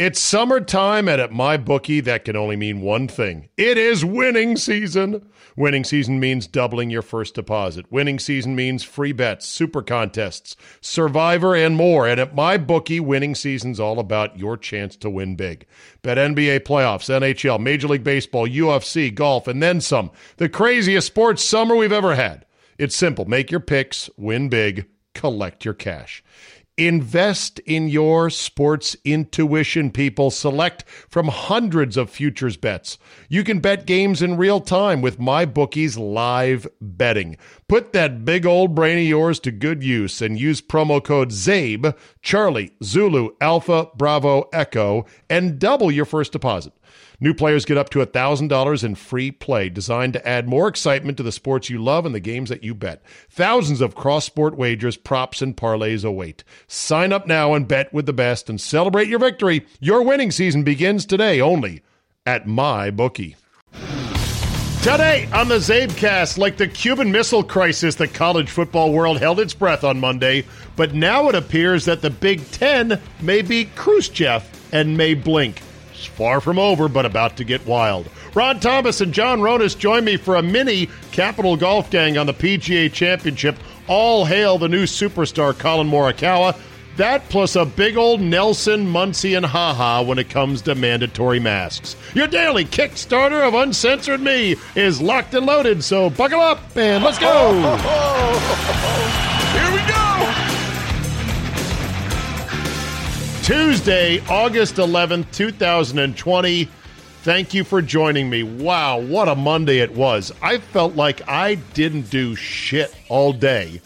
It's summertime, and at MyBookie, that can only mean one thing it is winning season. Winning season means doubling your first deposit. Winning season means free bets, super contests, survivor, and more. And at MyBookie, winning season's all about your chance to win big. Bet NBA playoffs, NHL, Major League Baseball, UFC, golf, and then some. The craziest sports summer we've ever had. It's simple make your picks, win big, collect your cash. Invest in your sports intuition, people. Select from hundreds of futures bets. You can bet games in real time with MyBookie's live betting. Put that big old brain of yours to good use and use promo code ZABE, Charlie, Zulu, Alpha, Bravo, Echo, and double your first deposit. New players get up to $1,000 in free play, designed to add more excitement to the sports you love and the games that you bet. Thousands of cross sport wagers, props, and parlays await. Sign up now and bet with the best and celebrate your victory. Your winning season begins today only at MyBookie. Today on the Zabecast, like the Cuban Missile Crisis, the college football world held its breath on Monday, but now it appears that the Big Ten may be Khrushchev and may blink. It's far from over, but about to get wild. Ron Thomas and John Ronis join me for a mini Capital Golf Gang on the PGA Championship. All hail the new superstar Collin Morikawa. That plus a big old Nelson, Muncie, and haha when it comes to mandatory masks. Your daily Kickstarter of Uncensored Me is locked and loaded, so buckle up and let's go! Here we go! Tuesday, August 11th, 2020. Thank you for joining me. Wow, what a Monday it was. I felt like I didn't do shit all day,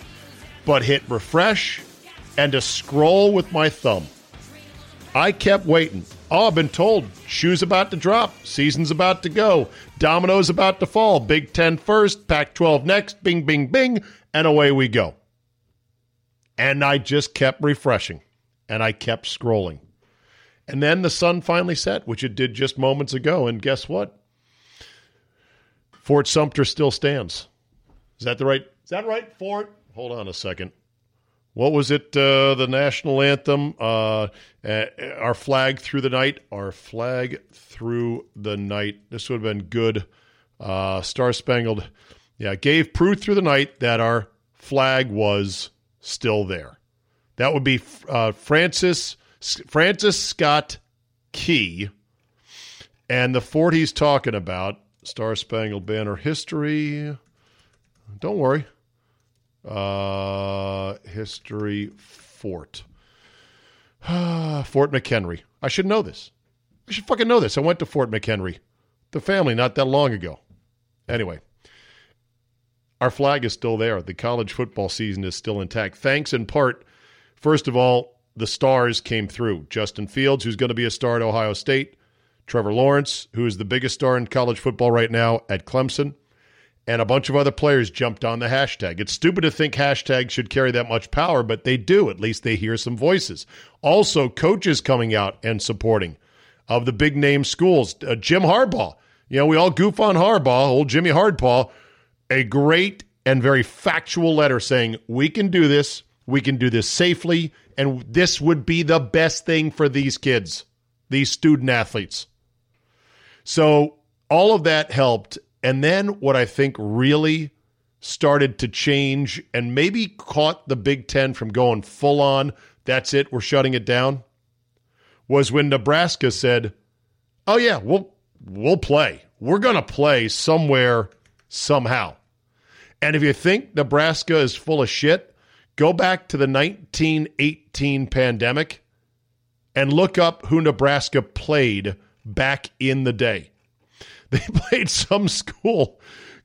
but hit refresh and to scroll with my thumb. I kept waiting. Oh, I've been told shoes about to drop, season's about to go, dominoes about to fall, Big Ten first, Pac 12 next, bing, bing, bing, and away we go. And I just kept refreshing and I kept scrolling. And then the sun finally set, which it did just moments ago. And guess what? Fort Sumter still stands. Is that the right? Is that right, Fort? Hold on a second. What was it? Uh, the national anthem. Uh, uh, our flag through the night. Our flag through the night. This would have been good. Uh, Star Spangled. Yeah, gave proof through the night that our flag was still there. That would be uh, Francis Francis Scott Key, and the fort he's talking about, Star Spangled Banner history. Don't worry, uh, history fort, Fort McHenry. I should know this. I should fucking know this. I went to Fort McHenry, the family, not that long ago. Anyway. Our flag is still there. The college football season is still intact. Thanks in part First of all, the stars came through. Justin Fields, who's going to be a star at Ohio State, Trevor Lawrence, who is the biggest star in college football right now at Clemson, and a bunch of other players jumped on the hashtag. It's stupid to think hashtags should carry that much power, but they do. At least they hear some voices. Also, coaches coming out and supporting of the big name schools. Uh, Jim Harbaugh. You know, we all goof on Harbaugh, old Jimmy Hardpaw. A great and very factual letter saying, we can do this. We can do this safely, and this would be the best thing for these kids, these student athletes. So, all of that helped. And then what I think really started to change and maybe caught the Big Ten from going full on, that's it, we're shutting it down, was when Nebraska said, Oh, yeah, we'll, we'll play. We're going to play somewhere, somehow. And if you think Nebraska is full of shit, Go back to the 1918 pandemic and look up who Nebraska played back in the day. They played some school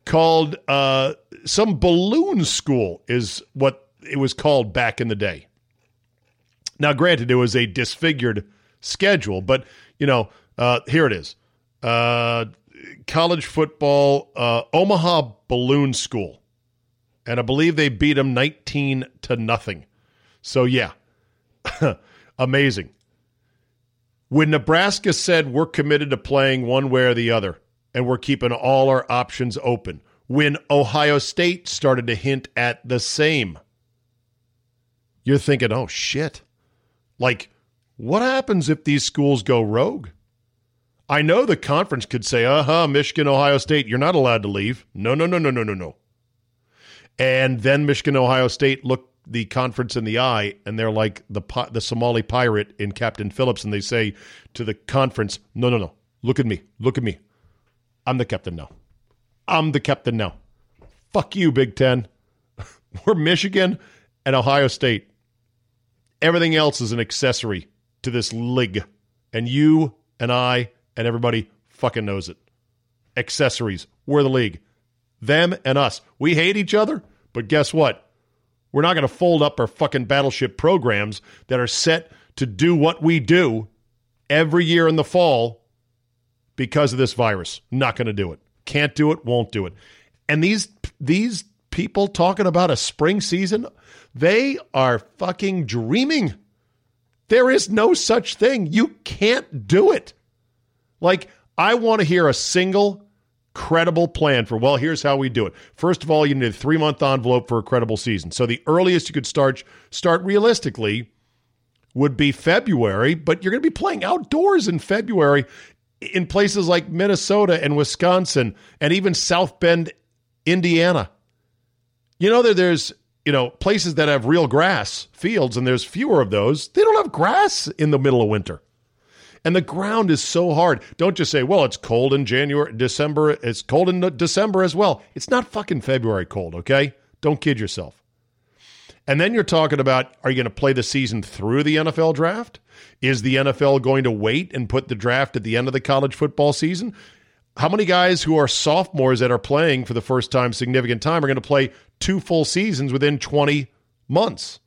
called uh, some balloon school, is what it was called back in the day. Now, granted, it was a disfigured schedule, but you know, uh, here it is: uh, college football, uh, Omaha Balloon School and I believe they beat them 19 to nothing. So yeah, amazing. When Nebraska said we're committed to playing one way or the other, and we're keeping all our options open, when Ohio State started to hint at the same, you're thinking, oh shit, like What happens if these schools go rogue? I know the conference could say, uh huh, Michigan, Ohio State, you're not allowed to leave. No, no, no, no, no, no, no. And then Michigan, Ohio State look the conference in the eye and they're like the, the Somali pirate in Captain Phillips and they say to the conference, no, no, no, look at me, look at me. I'm the captain now. I'm the captain now. Fuck you, Big Ten. We're Michigan and Ohio State. Everything else is an accessory to this league. And you and I and everybody fucking knows it. Accessories. We're the league. Them and us. We hate each other, but guess what? We're not going to fold up our fucking battleship programs that are set to do what we do every year in the fall because of this virus. Not going to do it. Can't do it, won't do it. And these these people talking about a spring season, they are fucking dreaming. There is no such thing. You can't do it. Like, I want to hear a single credible plan for, well, here's how we do it. First of all, you need a three month envelope for a credible season. So the earliest you could start, start realistically would be February, but you're going to be playing outdoors in February in places like Minnesota and Wisconsin and even South Bend, Indiana. You know that there's you know places that have real grass fields and there's fewer of those. They don't have grass in the middle of winter. And the ground is so hard. Don't just say, well, it's cold in January, December. It's cold in December as well. It's not fucking February cold, okay? Don't kid yourself. And then you're talking about are you going to play the season through the NFL draft? Is the NFL going to wait and put the draft at the end of the college football season? How many guys who are sophomores that are playing for the first time, significant time, are going to play two full seasons within 20 months?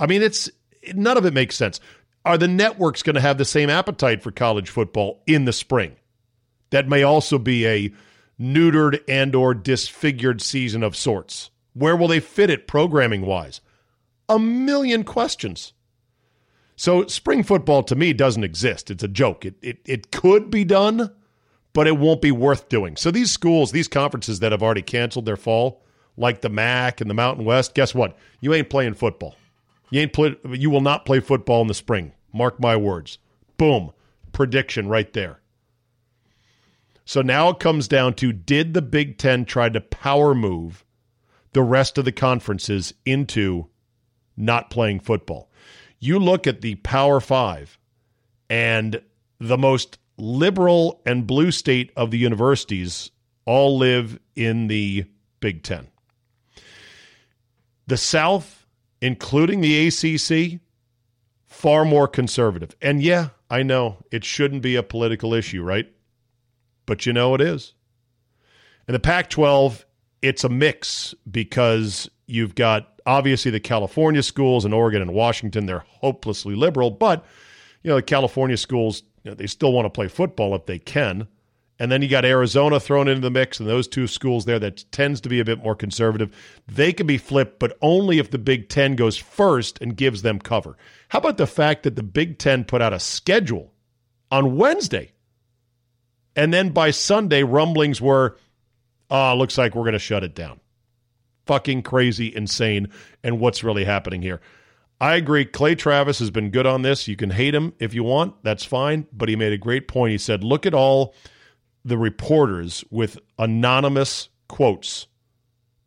I mean, it's none of it makes sense. Are the networks going to have the same appetite for college football in the spring? That may also be a neutered and or disfigured season of sorts. Where will they fit it programming wise? A million questions. So spring football to me doesn't exist. It's a joke. It, it, it could be done, but it won't be worth doing. So these schools, these conferences that have already canceled their fall, like the MAC and the Mountain West, guess what? You ain't playing football. You ain't play, you will not play football in the spring. Mark my words. Boom. Prediction right there. So now it comes down to did the Big Ten try to power move the rest of the conferences into not playing football? You look at the Power Five and the most liberal and blue state of the universities all live in the Big Ten. The South, including the ACC, far more conservative. And yeah, I know it shouldn't be a political issue, right? But you know it is. In the Pac 12, it's a mix because you've got obviously the California schools in Oregon and Washington. They're hopelessly liberal, but you know the California schools you know, they still want to play football if they can. And then you got Arizona thrown into the mix, and those two schools there that tends to be a bit more conservative. They can be flipped, but only if the Big Ten goes first and gives them cover. How about the fact that the Big Ten put out a schedule on Wednesday? And then by Sunday, rumblings were, oh, looks like we're going to shut it down. Fucking crazy, insane. And what's really happening here? I agree. Clay Travis has been good on this. You can hate him if you want. That's fine. But he made a great point. He said, look at all the reporters with anonymous quotes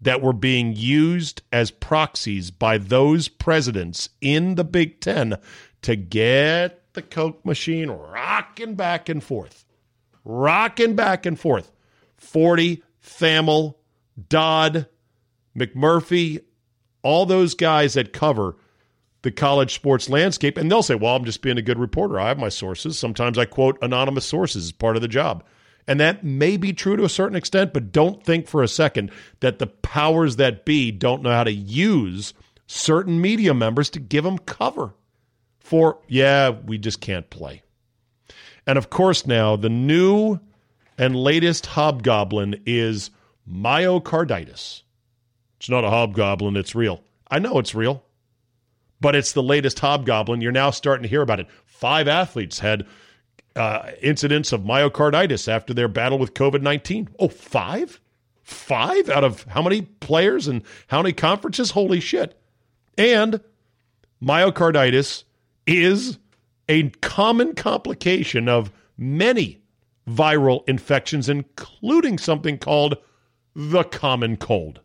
that were being used as proxies by those presidents in the Big Ten to get the Coke machine rocking back and forth. Rocking back and forth. Forde, Thamel, Dodd, McMurphy, all those guys that cover the college sports landscape. And they'll say, well, I'm just being a good reporter. I have my sources. Sometimes I quote anonymous sources as part of the job. And that may be true to a certain extent, but don't think for a second that the powers that be don't know how to use certain media members to give them cover for, yeah, we just can't play. And of course, now the new and latest hobgoblin is myocarditis. It's not a hobgoblin, it's real. I know it's real, but it's the latest hobgoblin. You're now starting to hear about it. Five athletes had uh, incidents of myocarditis after their battle with COVID 19. Oh, five? Five out of how many players and how many conferences? Holy shit. And myocarditis is a common complication of many viral infections, including something called the common cold.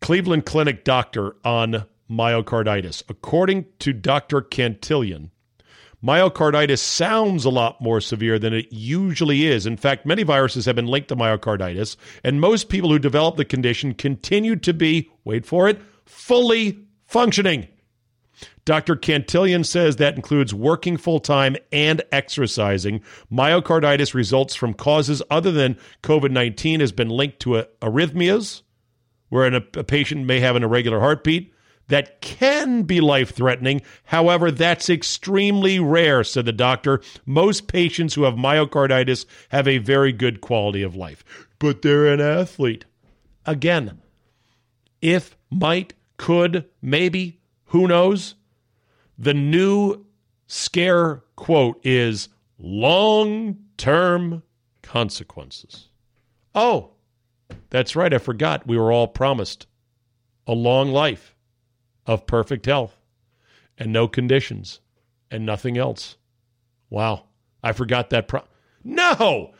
Cleveland Clinic doctor on myocarditis. According to Dr. Cantillon, myocarditis sounds a lot more severe than it usually is. In fact, many viruses have been linked to myocarditis, and most people who develop the condition continue to be, wait for it, fully functioning. Dr. Cantillon says that includes working full time and exercising. Myocarditis results from causes other than COVID 19, has been linked to arrhythmias, where a patient may have an irregular heartbeat that can be life threatening. However, that's extremely rare, said the doctor. Most patients who have myocarditis have a very good quality of life, but they're an athlete. Again, if, might, could, maybe, who knows? The new scare quote is long term consequences. Oh, that's right. I forgot. We were all promised a long life of perfect health and no conditions and nothing else. Wow. I forgot that. Pro- no!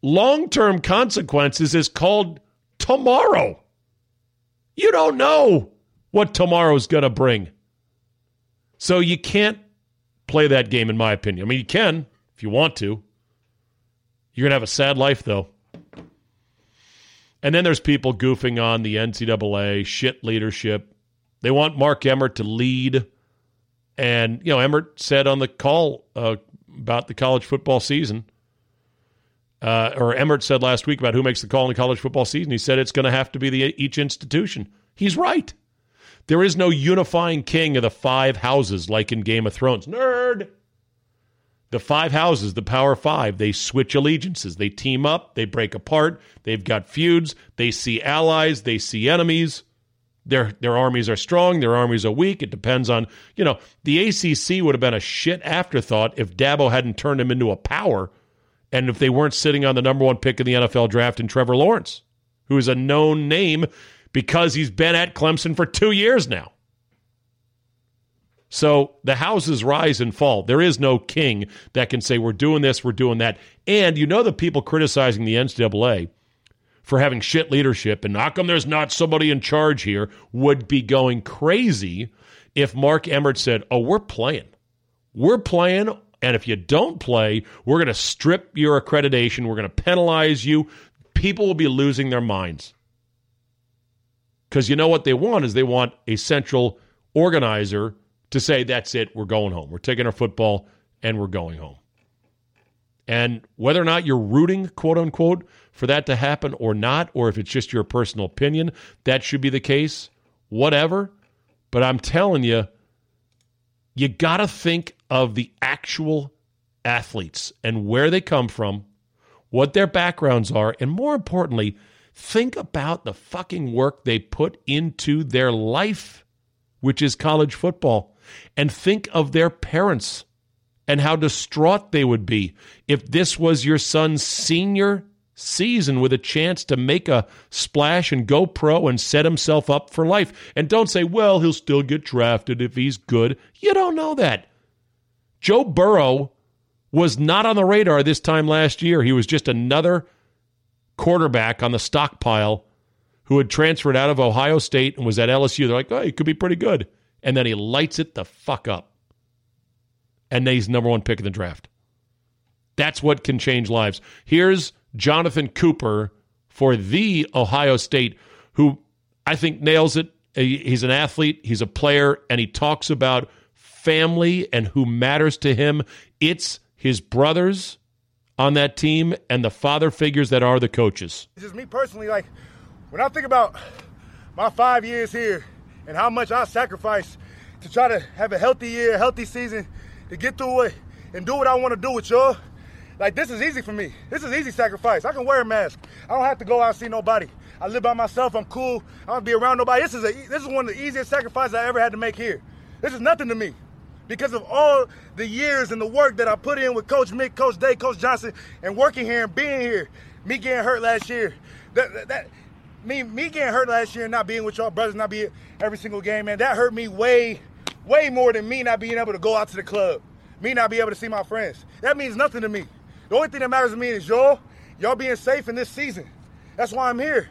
Long term consequences is called tomorrow. You don't know what tomorrow's going to bring. So you can't play that game, in my opinion. I mean, you can if you want to. You're going to have a sad life, though. And then there's people goofing on the NCAA, shit leadership. They want Mark Emmert to lead. And, you know, Emmert said on the call uh, about the college football season, uh, or Emmert said last week about who makes the call in the college football season. He said it's going to have to be the each institution. He's right. There is no unifying king of the five houses like in Game of Thrones. Nerd. The five houses, the Power Five, they switch allegiances. They team up, they break apart, they've got feuds, they see allies, they see enemies. Their their armies are strong, their armies are weak. It depends on, you know, the ACC would have been a shit afterthought if Dabo hadn't turned him into a power and if they weren't sitting on the number one pick in the NFL draft in Trevor Lawrence, who is a known name because he's been at Clemson for two years now. So the houses rise and fall. There is no king that can say, we're doing this, we're doing that. And you know the people criticizing the NCAA for having shit leadership and how come there's not somebody in charge here would be going crazy if Mark Emmert said, oh, we're playing. We're playing. And if you don't play, we're going to strip your accreditation. We're going to penalize you. People will be losing their minds. Because you know what they want is they want a central organizer to say, that's it, we're going home. We're taking our football and we're going home. And whether or not you're rooting, quote unquote, for that to happen or not, or if it's just your personal opinion, that should be the case, whatever. But I'm telling you, you got to think of the actual athletes and where they come from, what their backgrounds are, and more importantly, think about the fucking work they put into their life, which is college football and think of their parents and how distraught they would be if this was your son's senior season with a chance to make a splash and go pro and set himself up for life. And don't say, well, he'll still get drafted if he's good. You don't know that. Joe Burrow was not on the radar this time last year. He was just another quarterback on the stockpile who had transferred out of Ohio State and was at LSU. They're like, oh, he could be pretty good and then he lights it the fuck up. And then he's number one pick in the draft. That's what can change lives. Here's Jonathan Cooper for the Ohio State, who I think nails it. He's an athlete, he's a player, and he talks about family and who matters to him. It's his brothers on that team and the father figures that are the coaches. Just me personally, like when I think about my five years here, and how much I sacrificed to try to have a healthy year, healthy season, to get through it and do what I want to do with y'all. Like this is easy for me. This is easy sacrifice. I can wear a mask. I don't have to go out and see nobody. I live by myself. I'm cool. I don't be around nobody. This is a this is one of the easiest sacrifices I ever had to make here. This is nothing to me. Because of all the years and the work that I put in with Coach Mick, Coach Day, Coach Johnson, and working here and being here. Me getting hurt last year. That, that, that me me getting hurt last year and not being with y'all brothers, not being every single game, man, that hurt me way, way more than me not being able to go out to the club, me not being able to see my friends. That means nothing to me. The only thing that matters to me is y'all, y'all being safe in this season. That's why I'm here.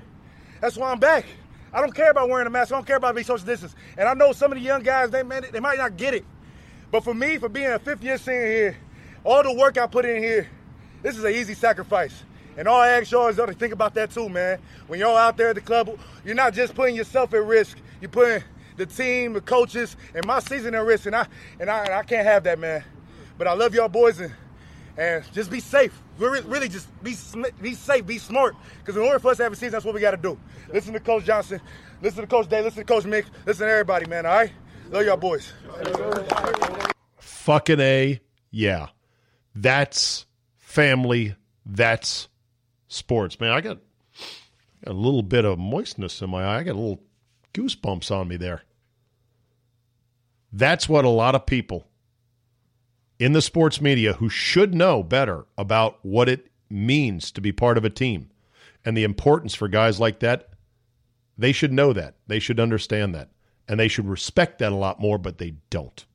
That's why I'm back. I don't care about wearing a mask. I don't care about being social distance. And I know some of the young guys, they man, they might not get it. But for me, for being a fifth year senior here, all the work I put in here, this is an easy sacrifice. And all I ask y'all is to think about that too, man. When y'all out there at the club, you're not just putting yourself at risk. You're putting the team, the coaches, and my season at risk. And I and I, and I can't have that, man. But I love y'all boys and and just be safe. Really, really just be be safe, be smart. Because in order for us to have a season, that's what we got to do. Listen to Coach Johnson, listen to Coach Day, listen to Coach Mick, listen to everybody, man. All right, love y'all boys. Fucking a, yeah. That's family. That's sports, man. I got, got a little bit of moistness in my eye. I got a little goosebumps on me there. That's what a lot of people in the sports media who should know better about what it means to be part of a team and the importance for guys like that, they should know that. They should understand that. And they should respect that a lot more, but they don't.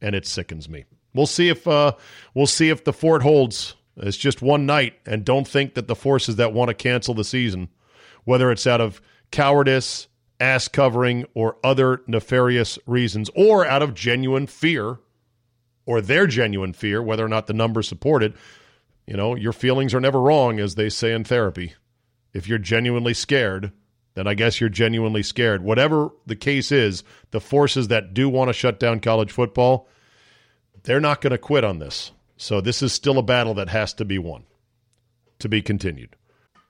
And it sickens me. We'll see if uh, we'll see if the fort holds. It's just one night, and don't think that the forces that want to cancel the season, whether it's out of cowardice, ass covering, or other nefarious reasons, or out of genuine fear, or their genuine fear, whether or not the numbers support it, you know, your feelings are never wrong, as they say in therapy. If you're genuinely scared, then I guess you're genuinely scared. Whatever the case is, the forces that do want to shut down college football, they're not going to quit on this. So this is still a battle that has to be won, to be continued.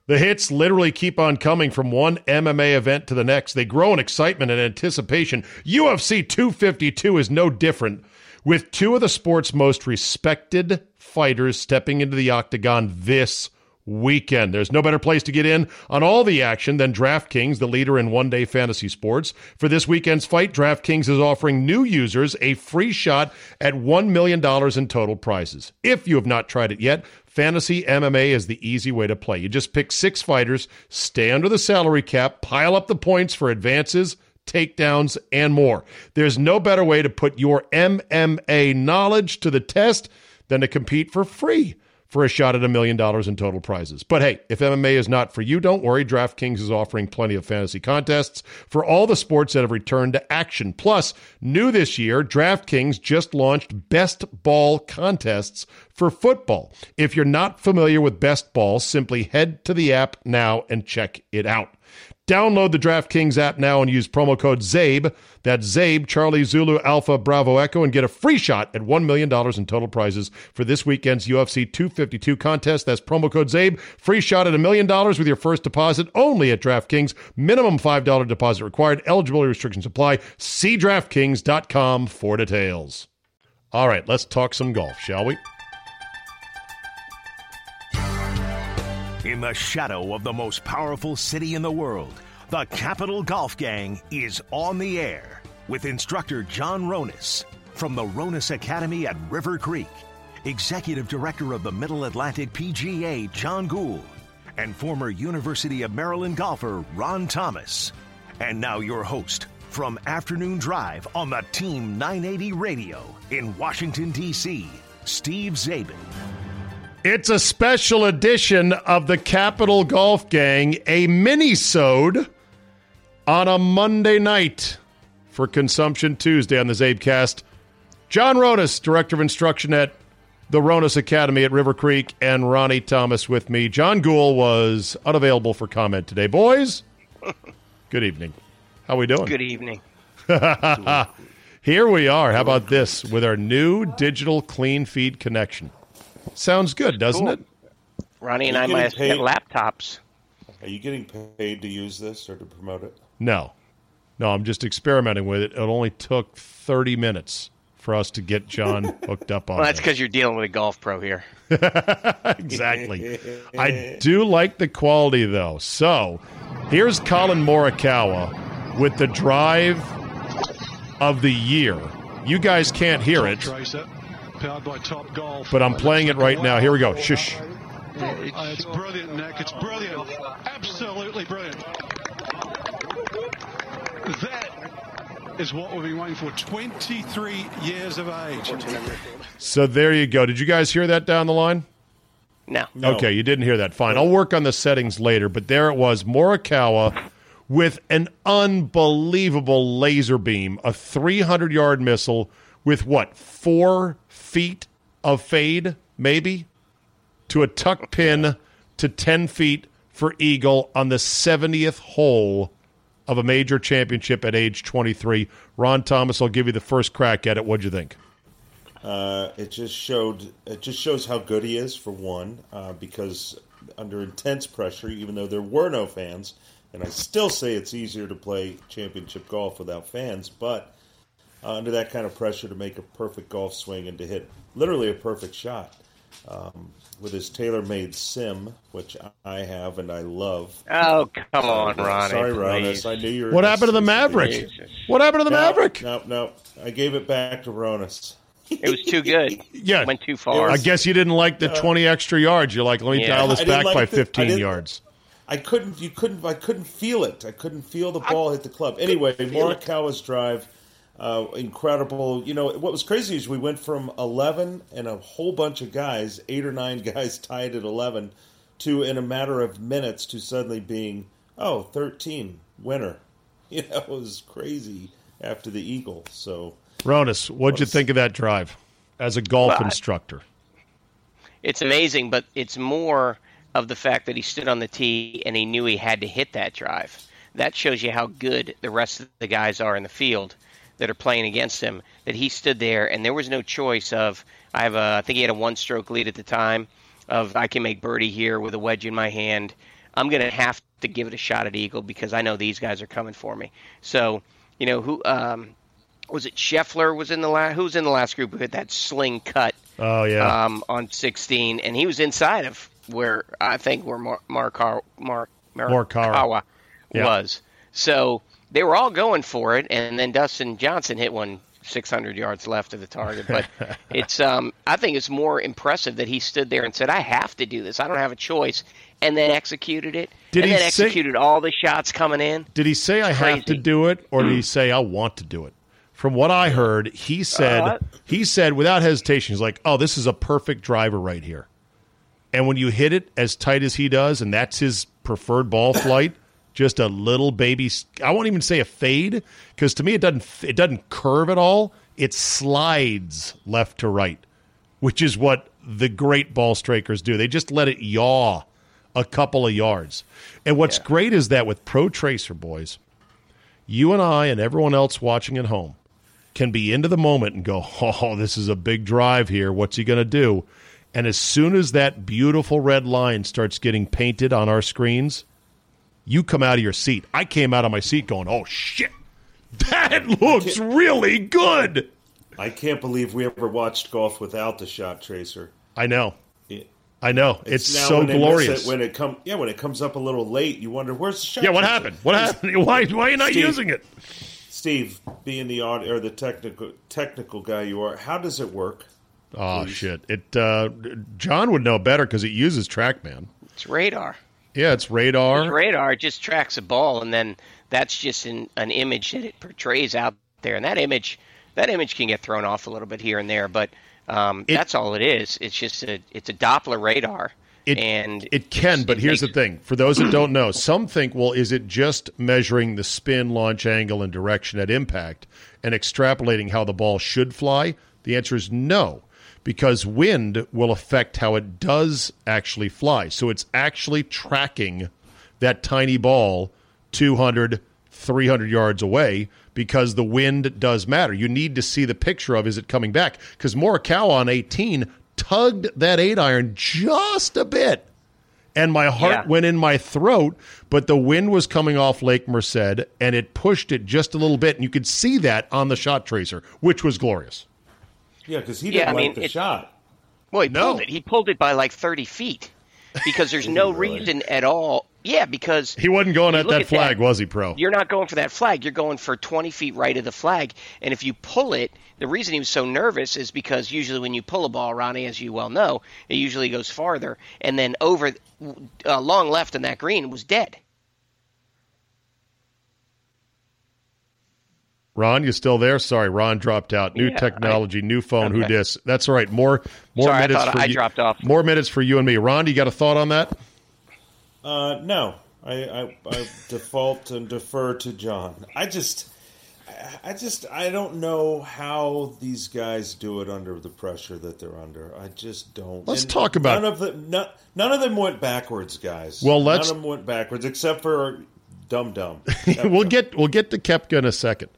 The hits literally keep on coming from one MMA event to the next. They grow in excitement and anticipation. UFC 252 is no different, with two of the sport's most respected fighters stepping into the octagon this weekend. There's no better place to get in on all the action than DraftKings, the leader in one day fantasy sports. For this weekend's fight, DraftKings is offering new users a free shot at $1 million in total prizes. If you have not tried it yet, Fantasy MMA is the easy way to play. You just pick six fighters, stay under the salary cap, pile up the points for advances takedowns, and more. There's no better way to put your MMA knowledge to the test than to compete for free for a shot at a million dollars in total prizes. But hey, if MMA is not for you, don't worry. DraftKings is offering plenty of fantasy contests for all the sports that have returned to action. Plus, new this year, DraftKings just launched best ball contests for football. If you're not familiar with best ball, simply head to the app now and check it out. Download the DraftKings app now and use promo code ZABE. That's ZABE, Charlie Zulu Alpha Bravo Echo, and get a free shot at $1 million in total prizes for this weekend's UFC 252 contest. That's promo code ZABE. Free shot at a million dollars with your first deposit only at DraftKings. Minimum $5 deposit required. Eligibility restrictions apply. See DraftKings.com for details. All right, let's talk some golf, shall we? In the shadow of the most powerful city in the world, the Capital Golf Gang is on the air with instructor John Ronis from the Ronis Academy at River Creek, Executive Director of the Middle Atlantic PGA John Gould, and former University of Maryland golfer Ron Thomas. And now your host from Afternoon Drive on the Team 980 Radio in Washington, D.C., Steve Czaban. It's a special edition of the Capital Golf Gang, a mini-sode on a Monday night for Consumption Tuesday on the Zabecast. John Ronis, Director of Instruction at the Ronis Academy at River Creek, and Ronnie Thomas with me. John Gould was unavailable for comment today. Boys, good evening. How we doing? Good evening. Here we are. How about this with our new digital clean feed connection? Sounds good, doesn't Cool. it? Ronnie and I might have get laptops. Are you getting paid to use this or to promote it? No. No, I'm just experimenting with it. It only took 30 minutes for us to get John hooked up on Well, that's because you're dealing with a golf pro here. exactly. I do like the quality, though. So here's Collin Morikawa with the drive of the year. You guys can't hear it, Tracer, powered by Top Golf. but I'm playing it right now. Here we go. Shush. Uh, it's brilliant, Nick. It's brilliant. Absolutely brilliant. That is what we've been waiting for 23 years of age. So there you go. Did you guys hear that down the line? No. No. Okay, you didn't hear that. Fine. I'll work on the settings later, but there it was Morikawa with an unbelievable laser beam, a 300 yard missile with what, four feet of fade, maybe, to a tuck pin to 10 feet for Eagle on the 70th hole of a major championship at age 23. Ron Thomas, I'll give you the first crack at it. What'd you think? Uh, it just showed. It just shows how good he is for one, uh, because under intense pressure, even though there were no fans, and I still say it's easier to play championship golf without fans, but uh, under that kind of pressure to make a perfect golf swing and to hit literally a perfect shot um, with his TaylorMade SIM, which I have and I love. Oh, come on, Ronnie. Sorry, please. Ronis. I knew you were. What happened to the Maverick? Jesus. What happened to the No, Maverick? No, no, I gave it back to Ronis. It was too good. Yeah. Went too far. I guess you didn't like the 20 extra yards. You're like, let me Yeah. dial this back like by the- 15 didn't- yards. I couldn't. You couldn't. I couldn't feel it. I couldn't feel the ball hit the club. Anyway, Morikawa's drive, uh, incredible. You know what was crazy is we went from eleven and a whole bunch of guys, eight or nine guys tied at eleven, to in a matter of minutes to suddenly being oh 13 winner. You know, it was crazy after the eagle. So Ronis, what'd you think of that drive as a golf Well, instructor? It's amazing, but it's more of the fact that he stood on the tee and he knew he had to hit that drive. That shows you how good the rest of the guys are in the field that are playing against him. That he stood there and there was no choice of I have a I think he had a one stroke lead at the time of I can make birdie here with a wedge in my hand. I'm gonna have to give it a shot at eagle because I know these guys are coming for me. So you know who um, was it? Scheffler was in the last. Who was in the last group who hit that sling cut? Oh, yeah. um, on 16, and he was inside of where I think where Mar- Markar- Mar- Mar- Morikawa. Morikawa Yeah. was. So they were all going for it, and then Dustin Johnson hit one 600 yards left of the target. But it's um, I think it's more impressive that he stood there and said, "I have to do this. I don't have a choice," and then executed it. Did and he then say- executed all the shots coming in. Did he say I have to do it, or did he say I want to do it? From what I heard, he said Uh, he said without hesitation, he's like, "Oh, this is a perfect driver right here." And when you hit it as tight as he does, and that's his preferred ball flight, just a little baby. I won't even say a fade because to me it doesn't it doesn't curve at all. It slides left to right, which is what the great ball strikers do. They just let it yaw a couple of yards. And what's great is that with Pro Tracer boys, you and I and everyone else watching at home can be into the moment and go, oh, this is a big drive here. What's he going to do? And as soon as that beautiful red line starts getting painted on our screens, you come out of your seat. I came out of my seat going, oh, shit, that looks really good. I can't believe we ever watched golf without the shot tracer. I know. It- I know. It's, now so when glorious. It, when it come, yeah, when it comes up a little late, you wonder where's the shot. yeah, what tracer? happened? What happened? Why, why are you not Steve. using it? Steve, being the aud- or the technical technical guy you are, how does it work? Oh, Please. shit. It uh, John would know better because it uses TrackMan. It's radar. Yeah, it's radar. His radar just tracks a ball, and then that's just an, an image that it portrays out there. And that image, that image can get thrown off a little bit here and there, but um, It- that's all it is. It's just a it's a Doppler radar, It, and it can, but it here's the thing. For those that don't know, some think, well, is it just measuring the spin, launch angle, and direction at impact and extrapolating how the ball should fly? The answer is no, because wind will affect how it does actually fly. So it's actually tracking that tiny ball 200, 300 yards away because the wind does matter. You need to see the picture of is it coming back? Because Morikawa on 18 tugged that eight iron just a bit and my heart Yeah. went in my throat, but the wind was coming off Lake Merced and it pushed it just a little bit. And you could see that on the shot tracer, which was glorious. Yeah, because he didn't I like the it- shot. Well, he No. pulled it. He pulled it by like 30 feet because there's no really? reason at all. Yeah, because He wasn't going at that at flag, that. was he, Pro? you're not going for that flag. You're going for 20 feet right of the flag. And if you pull it, the reason he was so nervous is because usually when you pull a ball, Ronnie, as you well know, it usually goes farther. And then over uh, long left in that green was dead. Ron, you still there? Sorry, Ron dropped out. New Yeah, technology, new phone. Who dis? That's all right. More more Sorry, minutes thought for I you. dropped off. More minutes for you and me. Ron, you got a thought on that? Uh, no, I, I, I default and defer to John. I just, I- I just, I don't know how these guys do it under the pressure that they're under. I just don't. Let's talk about- none of them. None, none of them went backwards, guys. Well, let's- None of them went backwards except for Dum Dum. we'll get we'll get to Koepka in a second.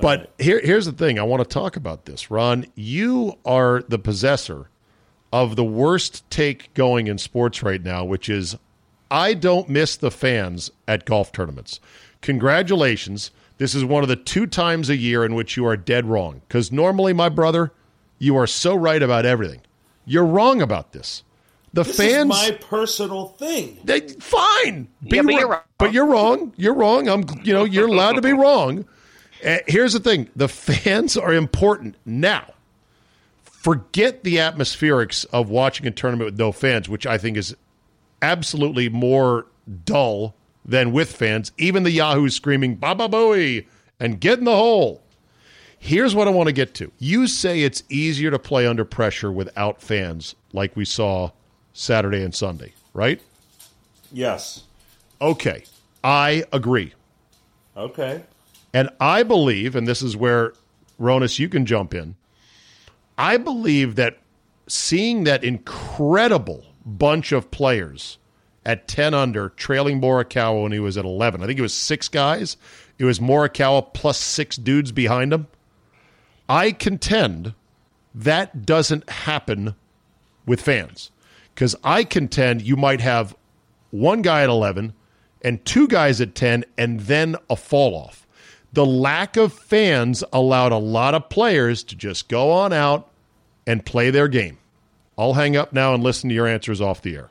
But here here's the thing. I want to talk about this. Ron, you are the possessor of the worst take going in sports right now, which is I don't miss the fans at golf tournaments. Congratulations. This is one of the two times a year in which you are dead wrong. Because normally, my brother, you are so right about everything. You're wrong about this. The This fans is my personal thing. they, fine. Be Yeah, but wrong- you're wrong. But you're wrong. You're wrong. I'm. You know, you're allowed to be wrong. Uh, here's the thing: the fans are important now. Forget the atmospherics of watching a tournament with no fans, which I think is absolutely more dull than with fans. Even the Yahoos screaming "Baba Booey" and "Get in the hole." Here's what I want to get to. You say it's easier to play under pressure without fans, like we saw Saturday and Sunday, right? Yes. Okay, I agree. Okay. And I believe, and this is where, Ronis, you can jump in. I believe that seeing that incredible bunch of players at 10 under, trailing Morikawa when he was at 11, I think it was six guys. It was Morikawa plus six dudes behind him. I contend that doesn't happen with fans. Because I contend you might have one guy at 11 and two guys at 10 and then a fall off. The lack of fans allowed a lot of players to just go on out and play their game. I'll hang up now and listen to your answers off the air.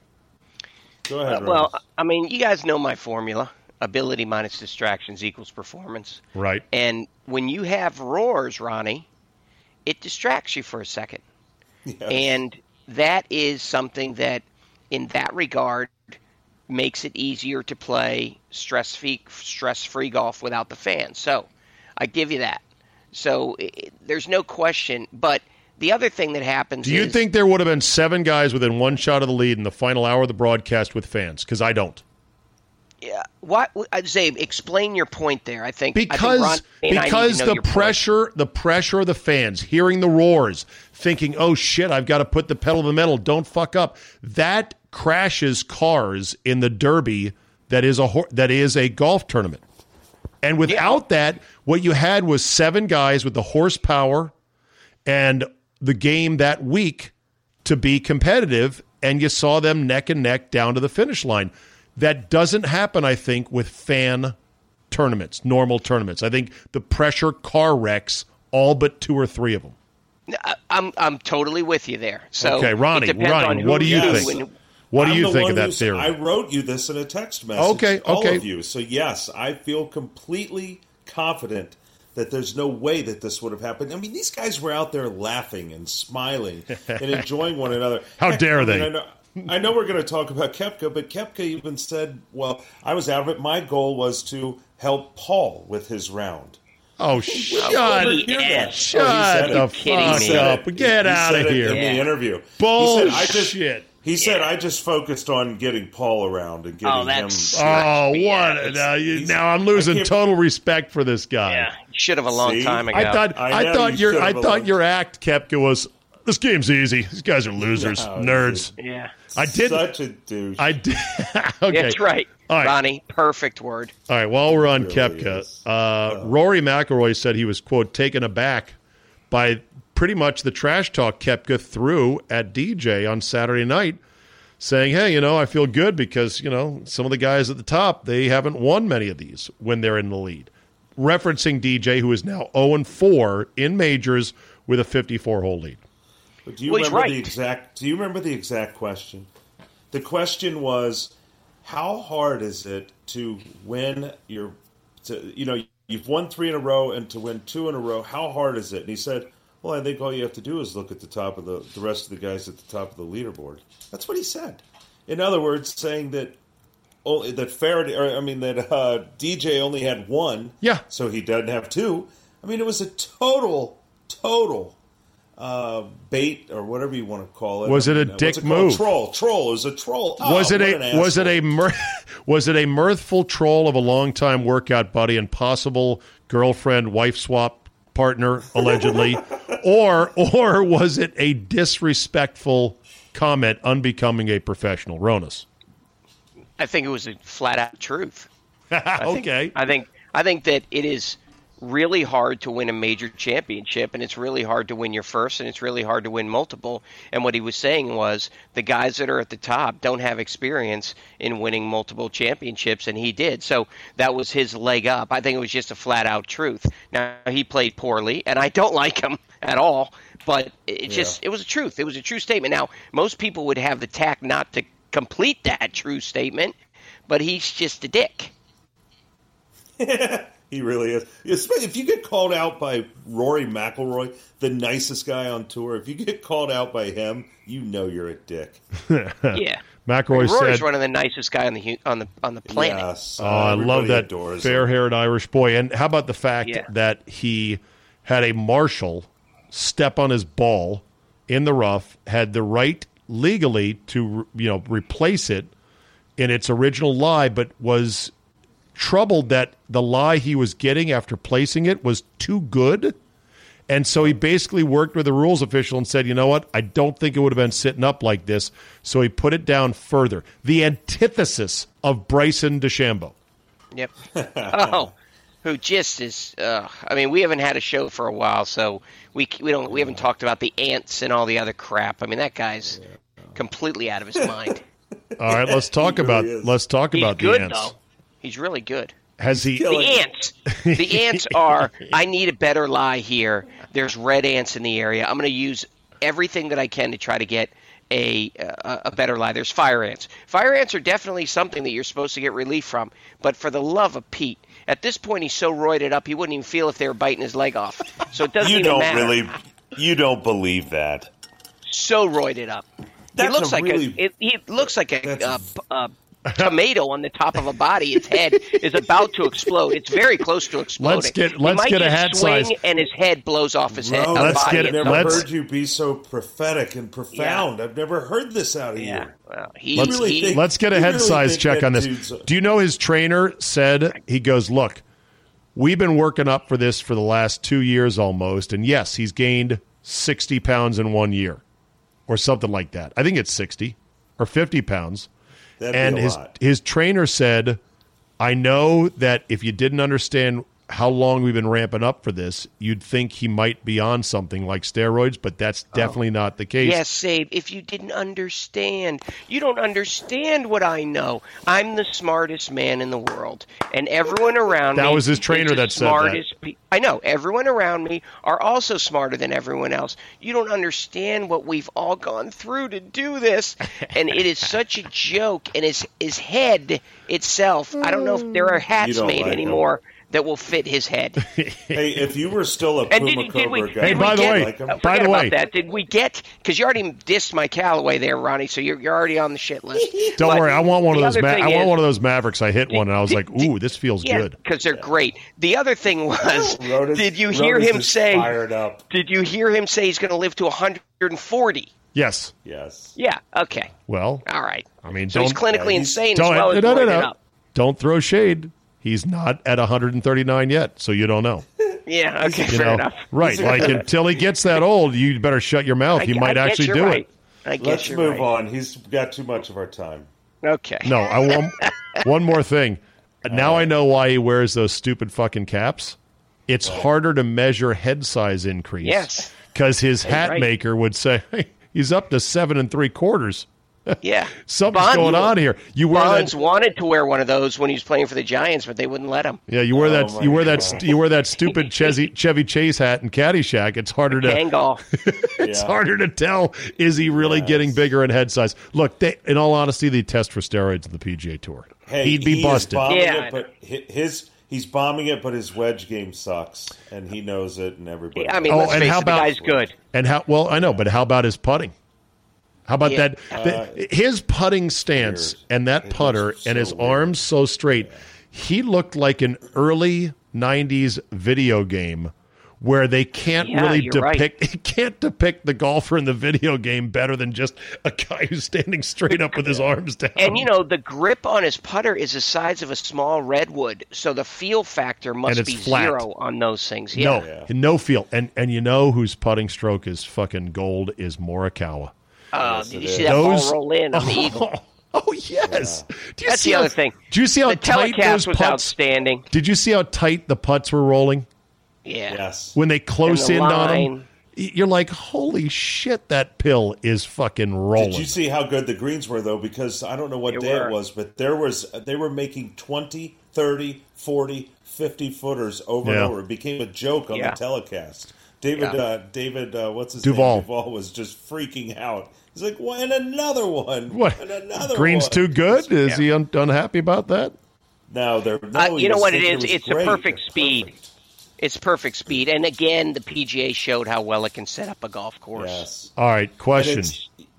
Go ahead. Uh, well, Rose. I mean, you guys know my formula: ability minus distractions equals performance. Right. And when you have roars, Ronnie, it distracts you for a second. And that is something that, in that regard, makes it easier to play stress free stress free golf without the fans. So, I give you that. So i i- there's no question. But the other thing that happens Do you is, think there would have been seven guys within one shot of the lead in the final hour of the broadcast with fans? Because I don't. Yeah, what uh, Zabe? Explain your point there. I think I think because I need because the your point. pressure the pressure of the fans hearing the roars thinking oh shit i've got to put the pedal to the metal don't fuck up that crashes cars in the derby that is a that is a golf tournament and without that what you had was seven guys with the horsepower and the game that week to be competitive and you saw them neck and neck down to the finish line that doesn't happen i think with fan tournaments, normal tournaments. I think the pressure car wrecks all but two or three of them. I'm I'm totally with you there. So Okay, Ronnie, Ronnie, who what do you you think? What do I'm you the think of that theory? I wrote you this in a text message. Okay, All okay. of you. So yes, I feel completely confident that there's no way that this would have happened. I mean, these guys were out there laughing and smiling and enjoying one another. How dare I mean, they? I know, I know we're going to talk about Koepka, but Koepka even said, "Well, I was out of it. My goal was to help Paul with his round." oh, shut, that. shut Oh, the fuck me. He said up. Get He out of here. in the interview. Bullshit. He said, I just, he said, I just focused on getting Paul around and getting Oh, him. that's- Oh, Yeah, what? it's- Now, you, now I'm losing total respect for this guy. Yeah, should have a long See? time ago. I thought I I, thought you your I thought your act, Koepka, was this game's easy. These guys are losers, No, nerds. Yeah, I did. Such a douche. I did. okay. that's right, All right. Ronnie. Perfect word. All right, while we're on really Koepka, is. uh, Rory McIlroy said he was, quote, taken aback by pretty much the trash talk Koepka threw at DJ on Saturday night, saying, hey, you know, I feel good because, you know, some of the guys at the top, they haven't won many of these when they're in the lead. Referencing DJ, who is now 0 4 in majors with a 54 hole lead. But do you Well, he's remember the exact? Do you remember the exact question? The question was, how hard is it to win your? To, you know, you've won three in a row, and to win two in a row, how hard is it? And he said, "Well, I think all you have to do is look at the top of the the rest of the guys at the top of the leaderboard." That's what he said. In other words, saying that. Only, that Faraday, or I mean that uh, DJ only had one, Yeah. so he doesn't have two. I mean, it was a total, total uh, bait or whatever you want to call it. Was it a uh, dick it move? Troll, troll. It was a troll. Oh, was it a was it a mir- was it a mirthful troll of a longtime workout buddy and possible girlfriend wife swap partner allegedly, or or was it a disrespectful comment unbecoming a professional? Ronis. I think it was a flat out truth. I think- okay. I think I think that it is really hard to win a major championship and it's really hard to win your first and it's really hard to win multiple. And what he was saying was the guys that are at the top don't have experience in winning multiple championships and he did. So that was his leg up. I think it was just a flat out truth. Now he played poorly and i don't like him at all but it just it was a truth. It was a true statement. Now most people would have the tact not to complete that true statement but he's just a dick He really is. If you get called out by Rory McIlroy, the nicest guy on tour, if you get called out by him, you know you're a dick. yeah McIlroy Rory's said, one of the nicest guy on the on the on the planet. Yes, Oh, I love that adores fair-haired Irish boy. And how about the fact Yeah. that he had a marshal step on his ball in the rough, had the right legally to you know replace it in its original lie, but was troubled that the lie he was getting after placing it was too good. And so he basically worked with the rules official and said, you know what? I don't think it would have been sitting up like this. So he put it down further. The antithesis of Bryson DeChambeau. Yep. oh, who just is? Uh, I mean, we haven't had a show for a while, so we we don't we haven't talked about the ants and all the other crap. I mean, that guy's completely out of his mind. All right, let's talk He about really is. let's talk He's about good the ants. though. He's really good. Has he? The ants. The ants are. I need a better lie here. There's red ants in the area. I'm going to use everything that I can to try to get a, a a better lie. There's fire ants. Fire ants are definitely something that you're supposed to get relief from. But for the love of Pete, at this point he's so roided up he wouldn't even feel if they were biting his leg off. So it doesn't You even don't matter. really, you don't believe that. so roided up. That's he looks a like really- a. It, he looks like a, That's- a, a tomato on the top of a body. Its head is about to explode. It's very close to exploding. Let's get- let's get a just hat swing size. and his head blows off his head. Bro, uh, let's body get- I've never let's- heard you be so prophetic and profound. I've never heard this out of Yeah, you. well, he, Let's- really he- think- Let's get a head really size check on this. Do you know his trainer said he goes, "Look, we've been working up for this for the last 2 years almost and yes, he's gained 60 pounds in 1 year or something like that. I think it's 60 or 50 pounds." That'd and his lot. his trainer said, "I know that if you didn't understand how long we've been ramping up for this, you'd think he might be on something like steroids, but that's oh. definitely not the case." Yes, Save, if you didn't understand, you don't understand what I know. I'm the smartest man in the world, and everyone around That me. That was his trainer the that said that. smartest pe- I know. Everyone around me are also smarter than everyone else. You don't understand what we've all gone through to do this, and it is such a joke. And his his head itself. I don't know if there are hats made like him. anymore that will fit his head. Hey, if you were still a And Puma did, did we? Guy, Hey, by the get, way, like uh, by forget the about way- that. Did we get? Because you already dissed my Callaway there, Ronnie. So you're, you're already on the shit list. Don't But worry, I want one of those. Ma- thing I want is- one of those Mavericks. I hit one, and I was like, "Ooh, this feels Yeah, good." because they're great. The other thing was, Rodas- did you hear Rodas him say? Fired up. Did you hear him say he's going to live to 140? Yes. Yes. Yeah. Okay. Well, All right. I mean, So don't he's clinically yeah, he's- insane as don't well as no, no, no. Don't throw shade. He's not at 139 yet, so you don't know. Yeah. Okay. You fair know, enough. right? Like until he gets that old, you better shut your mouth. I, He might guess actually do right. it. I guess Let's move right. on. He's got too much of our time. Okay. No, I want one more thing. Now uh-huh. I know why he wears those stupid fucking caps. It's harder to measure head size increase. Yes. because his hat right. maker would say hey, he's up to seven and three quarters. Yeah. Something's Bond- going on here. You wear Bonds that. wanted to wear one of those when he was playing for the Giants, but they wouldn't let him. Yeah, you wear oh that. Oh, my you wear that. God. st- You wear that stupid Chevy, Chevy Chase hat in Caddyshack. It's harder to. Kangol. It's Yeah. harder to tell. Is he really getting bigger in head size? Look, they, in all honesty, they test for steroids in the PGA Tour. Hey, He'd be he busted. Yeah, it, but his he's bombing it, but his wedge game sucks, and he knows it, and everybody. I mean, Oh, let's and face how it, the about- guy's good. And how? Well, I know, but how about his putting? How about Yeah. that? Uh, the- his putting stance Weird. and that It putter looks and his weird. arms so straight. He looked like an early '90s video game where they can't Yeah, really you're right. depict it can't depict the golfer in the video game better than just a guy who's standing straight up with his arms down. And you know, the grip on his putter is the size of a small redwood, so the feel factor must be flat. zero on those things. Yeah. no, no feel. And and you know whose putting stroke is fucking gold is Morikawa. Uh, did you see that Those- ball roll in on the eagle? Oh yes. Do you That's see the how- other thing. Do you see how The tight telecast those was putts? outstanding. Did you see how tight the putts were rolling Yeah. Yes. when they close in the on them? You're like, holy shit, that pill is fucking rolling. Did you see how good the greens were though? Because I don't know what They day were. it was, but there was they were making 20, 30, 40, 50 footers over Yeah. and over. It became a joke on Yeah. the telecast. David Yeah. uh, David uh, what's his Duval. name? Duval was just freaking out. He's like, "What? And another one? What? And another Green's one." too good? Is he un- unhappy about that? No, they're no. Uh, you know what it is? thinking is? was It's a perfect They're speed. perfect. It's perfect speed. And again, the PGA showed how well it can set up a golf course. Yes. All right, question.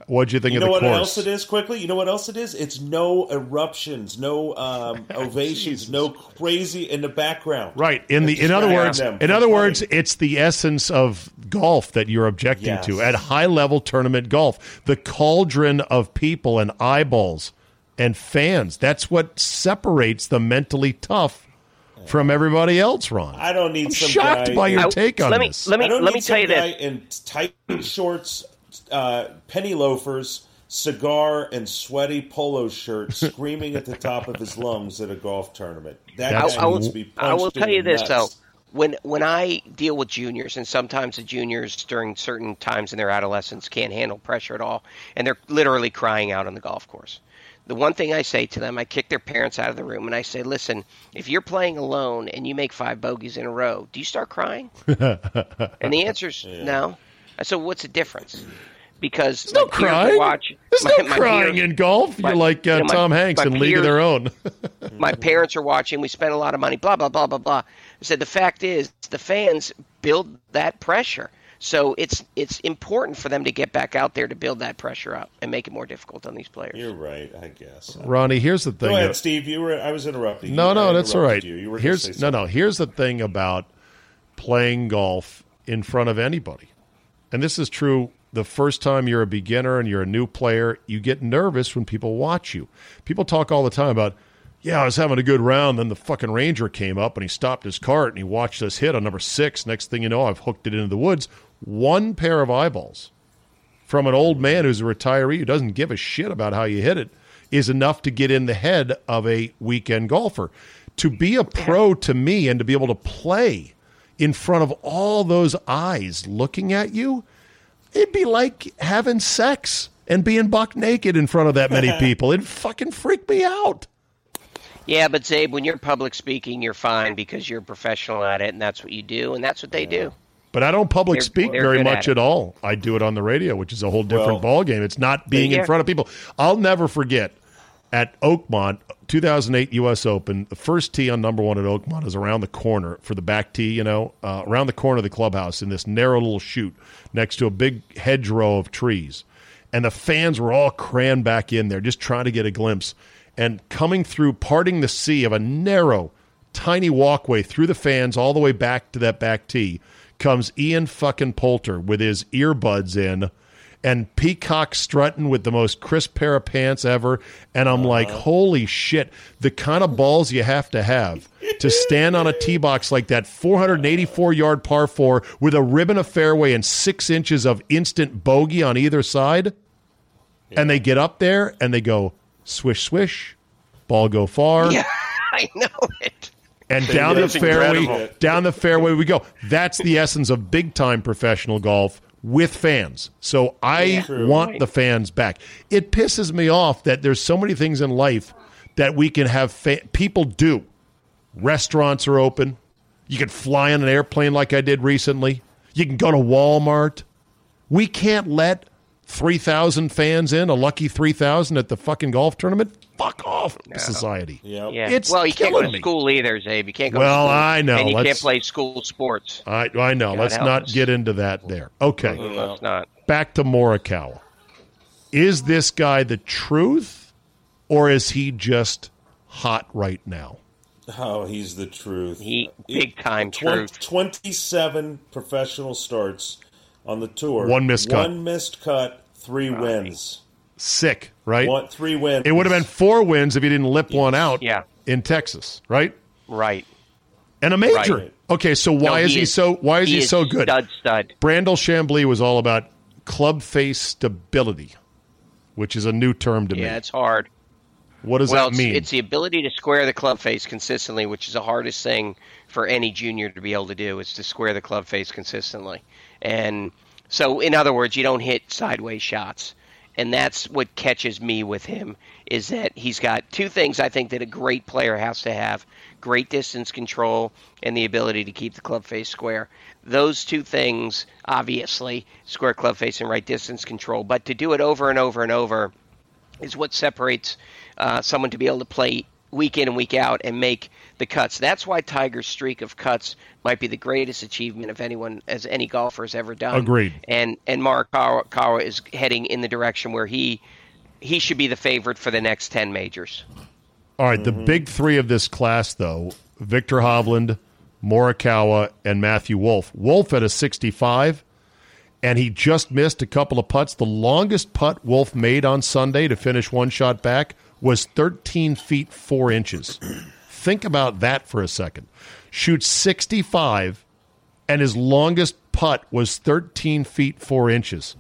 What do you think You of know the what else it is? Quickly, you know what else it is? It's no eruptions, no um, ovations, no crazy in the background. Right. In the in other words, them in from other words, it's the essence of golf that you're objecting Yes. to at high level tournament golf. The cauldron of people and eyeballs and fans. That's what separates the mentally tough from everybody else, Ron. I don't need I'm some shocked guy by your I- take on let me this. let me I don't let need me tell some you guy this. in tight shorts, uh, penny loafers, cigar, and sweaty polo shirt, screaming at the top of his lungs at a golf tournament. That That's- guy I will- to be I will tell you this nuts. though. When when I deal with juniors, and sometimes the juniors during certain times in their adolescence can't handle pressure at all, and they're literally crying out on the golf course. The one thing I say to them, I kick their parents out of the room, and I say, "Listen, if you're playing alone and you make five bogeys in a row, do you start crying?" and the answer's no. I said, "What's the difference?" Because There's no my crying. watching- There's my- no my crying peers- in golf. my- You're like uh, you know, my- Tom Hanks my in League of Their Own. my parents are watching. We spend a lot of money. Blah blah blah blah blah. I said the fact is the fans build that pressure. So it's it's important for them to get back out there to build that pressure up and make it more difficult on these players. You're right, I guess. Ronnie, here's the thing. Go ahead. Steve. You were. I was interrupting. No, you. no, that's all right. You. You were here's no, no. Here's the thing about playing golf in front of anybody, and this is true. The first time you're a beginner and you're a new player, you get nervous when people watch you. People talk all the time about, yeah, I was having a good round. Then the fucking ranger came up and he stopped his cart and he watched us hit on number six. Next thing you know, I've hooked it into the woods. One pair of eyeballs from an old man who's a retiree who doesn't give a shit about how you hit it is enough to get in the head of a weekend golfer. To be a pro to me and to be able to play in front of all those eyes looking at you, it'd be like having sex and being buck naked in front of that many people. It'd fucking freak me out. Yeah, but Zabe, when you're public speaking, you're fine because you're a professional at it, and that's what you do, and that's what they do. But I don't public They're- speak they're very good much at at, it. all. I do it on the radio, which is a whole different Well, ball game. It's not being in Yeah. front of people. I'll never forget at Oakmont, 2008 U.S. Open. The first tee on number one at Oakmont is around the corner for the back tee. You know, uh, around the corner of the clubhouse in this narrow little chute next to a big hedgerow of trees, and the fans were all crammed back in there, just trying to get a glimpse. And coming through, parting the sea of a narrow, tiny walkway through the fans all the way back to that back tee comes Ian fucking Poulter with his earbuds in and Peacock strutting with the most crisp pair of pants ever. And I'm uh-huh. like, holy shit, the kind of balls you have to have to stand on a tee box like that 484 yard par four with a ribbon of fairway and six inches of instant bogey on either side. And they get up there and they go swish, swish, ball go far Yeah, I know it. and down the fairway, incredible. down the fairway we go. That's the essence of big time professional golf with fans. So I want the fans back. It pisses me off that there's so many things in life that we can have fa- people do. Restaurants are open. You can fly on an airplane like I did recently. You can go to Walmart. We can't let 3,000 fans in, a lucky 3,000 at the fucking golf tournament. Fuck off, society. Yep. Yeah. It's well, you can't go to me. school either, Zabe. You can't go. Well, to school, Well, I know. and you Let's- can't play school sports. I, I know. God Let's help not us. get into that there. Okay. Let's not. Back to Morikawa. Is this guy the truth or is he just hot right now? Oh, he's the truth. He big time Twen- truth. 27 professional starts on the tour. One missed cut. One missed cut, three wins. Sick, right? One, three wins. It would have been four wins if he didn't lip one out Yeah. in Texas, right? Right. And a major. Right. Okay, so why No, is he so why is he, so good? Stud, stud. Brandel Chamblee was all about club face stability, which is a new term to me. Yeah, it's hard. What does well, that it's, mean? it's the ability to square the club face consistently, which is the hardest thing for any junior to be able to do. Is to square the club face consistently, and so in other words, you don't hit sideways shots, and that's what catches me with him is that he's got two things I think that a great player has to have: great distance control and the ability to keep the club face square. Those two things, obviously, square club face and right distance control, but to do it over and over and over is what separates uh, someone to be able to play week in and week out and make the cuts. That's why Tiger's streak of cuts might be the greatest achievement of anyone as any golfer has ever done. Agreed. And and Morikawa is heading in the direction where he he should be the favorite for the next ten majors. all right, the big three of this class, though Victor Hovland, Morikawa, and Matthew Wolff. Wolff at a 65, and he just missed a couple of putts. The longest putt Wolff made on Sunday to finish one shot back was 13 feet 4 inches. Think about that for a second. Shoots 65, and his longest putt was 13 feet 4 inches.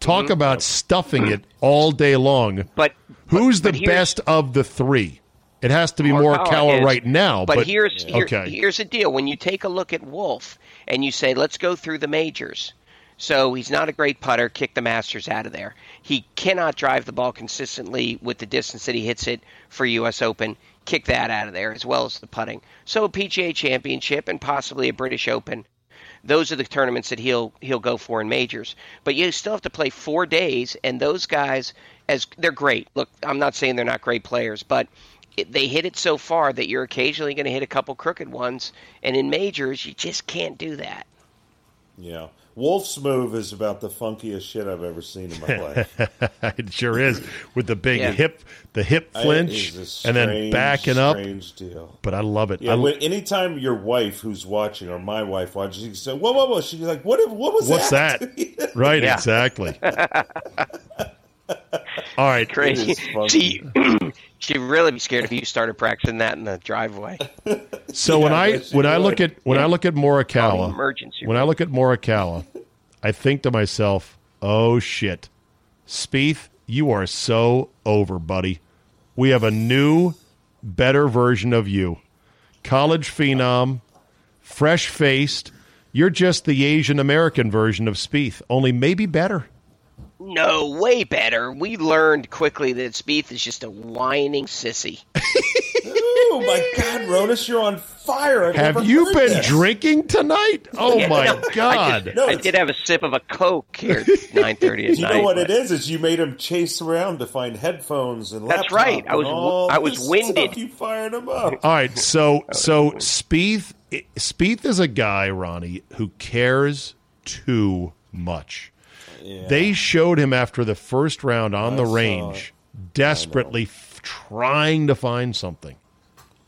Talk mm-hmm. about stuffing it all day long. But Who's but the here's- best of the three? It has to be oh, Morikawa Morikawa right now. But, But, here's here- okay. here's the deal: when you take a look at Wolff and you say, "Let's go through the majors," so he's not a great putter. Kick the Masters out of there. He cannot drive the ball consistently with the distance that he hits it for U.S. Open. Kick that out of there as well as the putting. So a PGA Championship and possibly a British Open. Those are the tournaments that he'll he'll go for in majors. But you still have to play four days, and those guys, as they're great. Look, I'm not saying they're not great players, but they hit it so far that you're occasionally going to hit a couple crooked ones, and in majors you just can't do that. Yeah. Wolff's move is about the funkiest shit I've ever seen in my life. it sure is with the big Yeah. hip, the hip flinch, it's a and then backing up. Strange deal. But I love it. Yeah, I- when, anytime your wife who's watching or my wife watches, she say, "Whoa, whoa, whoa!" She's like, "What? What was that?" what's that?" that? right, exactly. All right, Crazy. is funky. She she'd really be scared if you started practicing that in the driveway. So when I when I look would. at when I look at Morikawa, Emergency when I look at Morikawa, I think to myself, "Oh shit, Spieth, you are so over, buddy. We have a new, better version of you, college phenom, fresh faced. You're just the Asian American version of Spieth, only maybe better." No, way better. We learned quickly that Spieth is just a whining sissy. Oh my God, Ronis, you're on fire! I've Have you been this. drinking tonight? Oh Yeah, my no, god! No, I did have a sip of a Coke here nine thirty at You night. You know what but- it is? Is you made him chase around to find headphones and That's right. I was- all I was winded. You fired him up. All right, so oh, so Spieth Spieth is a guy, Ronnie, who cares too much. They showed him after the first round on the saw range, desperately f- trying to find something,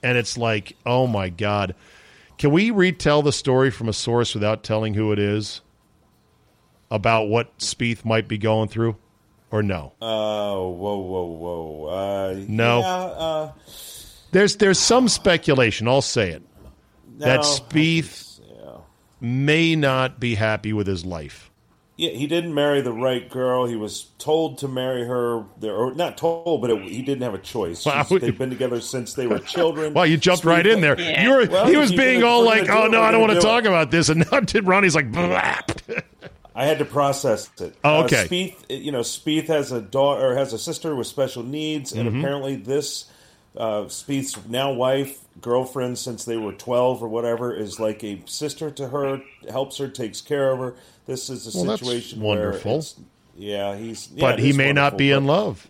and it's like, oh my god, can we retell the story from a source without telling who it is about what Spieth might be going through, or no? Oh, whoa, whoa, whoa! Uh, No. yeah, uh, There's there's some speculation. I'll say it that no, Spieth Yeah. may not be happy with his life. Yeah, he didn't marry the right girl. He was told to marry her, there, or not told, but it, he didn't have a choice. Wow. They've been together since they were children. Well, you jumped right in there. Yeah. You were, Well, he was being gonna- all like, "Oh no, I don't want to gonna talk it." about this," and now did Ronnie's like, "Blap." I had to process it. Oh, Uh, okay. Spieth, you know, Spieth has a daughter or has a sister with special needs, and Mm-hmm. apparently this uh, Spieth's now wife, girlfriend since they were twelve or whatever, is like a sister to her. Helps her, takes care of her. This is a Well, that's situation wonderful. it's, yeah, he's yeah, but he may not wonderful, be in love.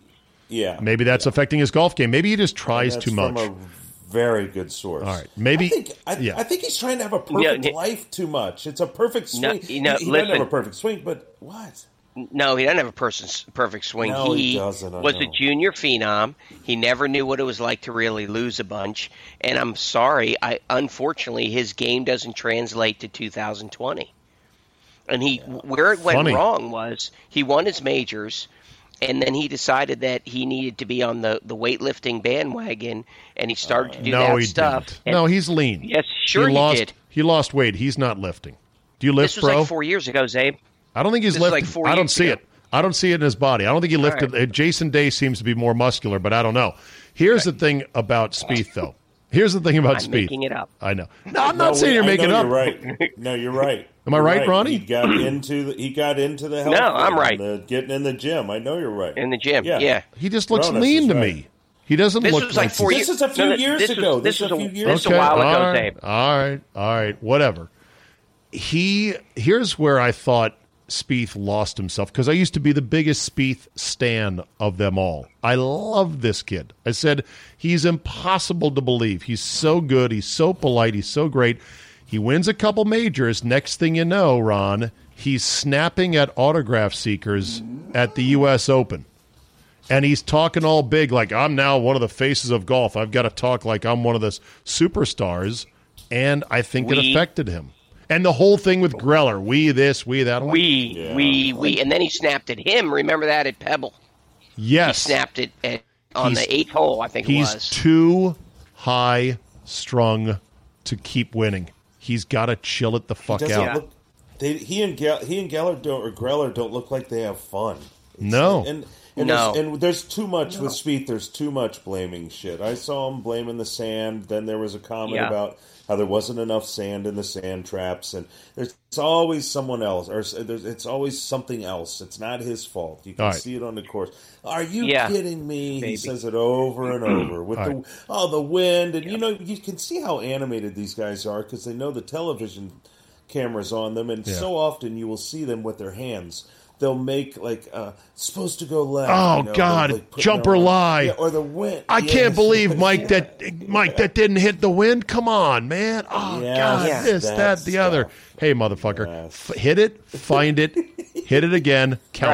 Yeah, Maybe that's affecting his golf game. Maybe he just tries That's too much. From a very good source. All right, maybe- I think, I, yeah. I think he's trying to have a perfect Yeah, life too much. It's a perfect No, swing. you know, he, he doesn't have a perfect swing, but what? No, he doesn't have a person's perfect swing. No, he doesn't, I was a junior phenom. He never knew what it was like to really lose a bunch. And I'm sorry, I unfortunately his game doesn't translate to 2020. And he where it went Funny. wrong was he won his majors and then he decided that he needed to be on the, the weightlifting bandwagon and he started uh, to do no, that he stuff. didn't. No, he's lean. Yes, sure he he lost. did. He lost weight. He's not lifting. Do you lift, this was bro? like four years ago, Zabe. I don't think he's this was lifted. like four I don't see ago. it. I don't see it in his body. I don't think he lifted. right. Jason Day seems to be more muscular, but I don't know. Here's the thing about Spieth, though. Here's the thing about I'm Spieth. making it up. I know. No, I'm No, not saying you're making it up. You're right. No, you're right. Am I You're right, Ronnie? He got into the, he got into the health No, I'm right. The, getting in the gym. I know you're right. In the gym, yeah. yeah. He just looks Ronis lean to right. me. He doesn't This look was like like four This years. is a few no, no, years this ago. Was, This this is a was few years this was Okay, a while ago, all right, all right, all right, whatever. He here's where I thought Spieth lost himself because I used to be the biggest Spieth stan of them all. I love this kid. I said he's impossible to believe. He's so good. He's so polite. He's so great. He wins a couple majors. Next thing you know, Ron, he's snapping at autograph seekers at the U.S. Open and he's talking all big like I'm now one of the faces of golf. I've got to talk like I'm one of the superstars, and I think it affected him. And the whole thing with Greller, we this, we that. I'm like, We, we, we, and then he snapped at him. Remember that at Pebble? Yes. He yes, snapped it at, on He's- the eighth hole, I think it he's was. too high strung to keep winning. He's got to chill it the fuck Doesn't out. look. They, he and Gall- he and Geller don't or Greller don't look like they have fun. It's- No. and and, No. there's, and there's too much with Spieth. There's too much blaming shit. I saw him blaming the sand. Then there was a comment Yeah. about how there wasn't enough sand in the sand traps, and there's it's always someone else, or there's, it's always something else. It's not his fault. You can All right. see it on the course. Are you Yeah. kidding me? He says it over and over with All the right. oh the wind, and you know you can see how animated these guys are because they know the television cameras on them, and Yeah. so often you will see them with their hands. They'll make like uh, supposed to go left. Oh, you know, God, they'll, like, put jump their or arm- lie. Yeah, or the wind. I Yes. can't believe Mike that Mike that didn't hit the wind. Come on, man! Oh Yes, God, Yeah. this, that that, the other. Hey, motherfucker, Yes. F- hit it, find it, hit it again, count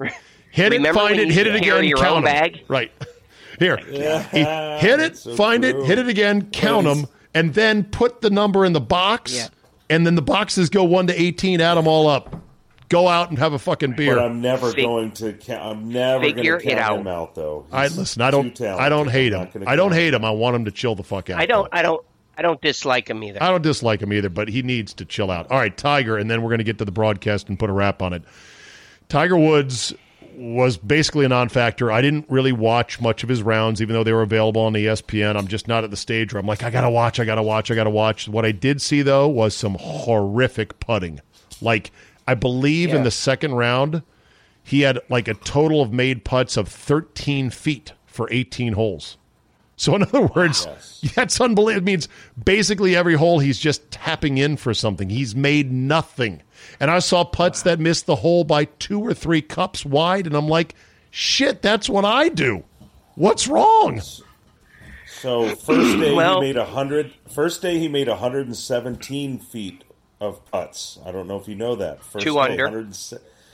Right. 'em. Hit Remember it, find it, hit it again, your count own 'em. bag? Right here, Yeah, He- hit it, so find true. it, hit it again, count he's- them, and then put the number in the box, Yeah. and then the boxes go one to eighteen. Add them all up. Go out and have a fucking beer. But I'm never Fig- going to. Count, I'm never going to it count out. him out, though. I He's listen. I don't. I don't hate him. I don't hate him. I want him to chill the fuck out. I don't, though. I don't, I don't dislike him either. I don't dislike him either, but he needs to chill out. All right, Tiger, and then we're going to get to the broadcast and put a wrap on it. Tiger Woods was basically a non-factor. I didn't really watch much of his rounds, even though they were available on ESPN. I'm just not at the stage where I'm like, I gotta watch, I gotta watch, I gotta watch. What I did see though was some horrific putting. Like I believe in the second round, he had like a total of made putts of 13 feet for 18 holes. So in other words, that's unbelievable. It means basically every hole he's just tapping in for something. He's made nothing. And I saw putts that missed the hole by two or three cups wide, and I'm like, shit, that's what I do. What's wrong? So first day Well- he made a hundred. First day he made 117 feet of putts. I don't know if you know that. First Two under. 100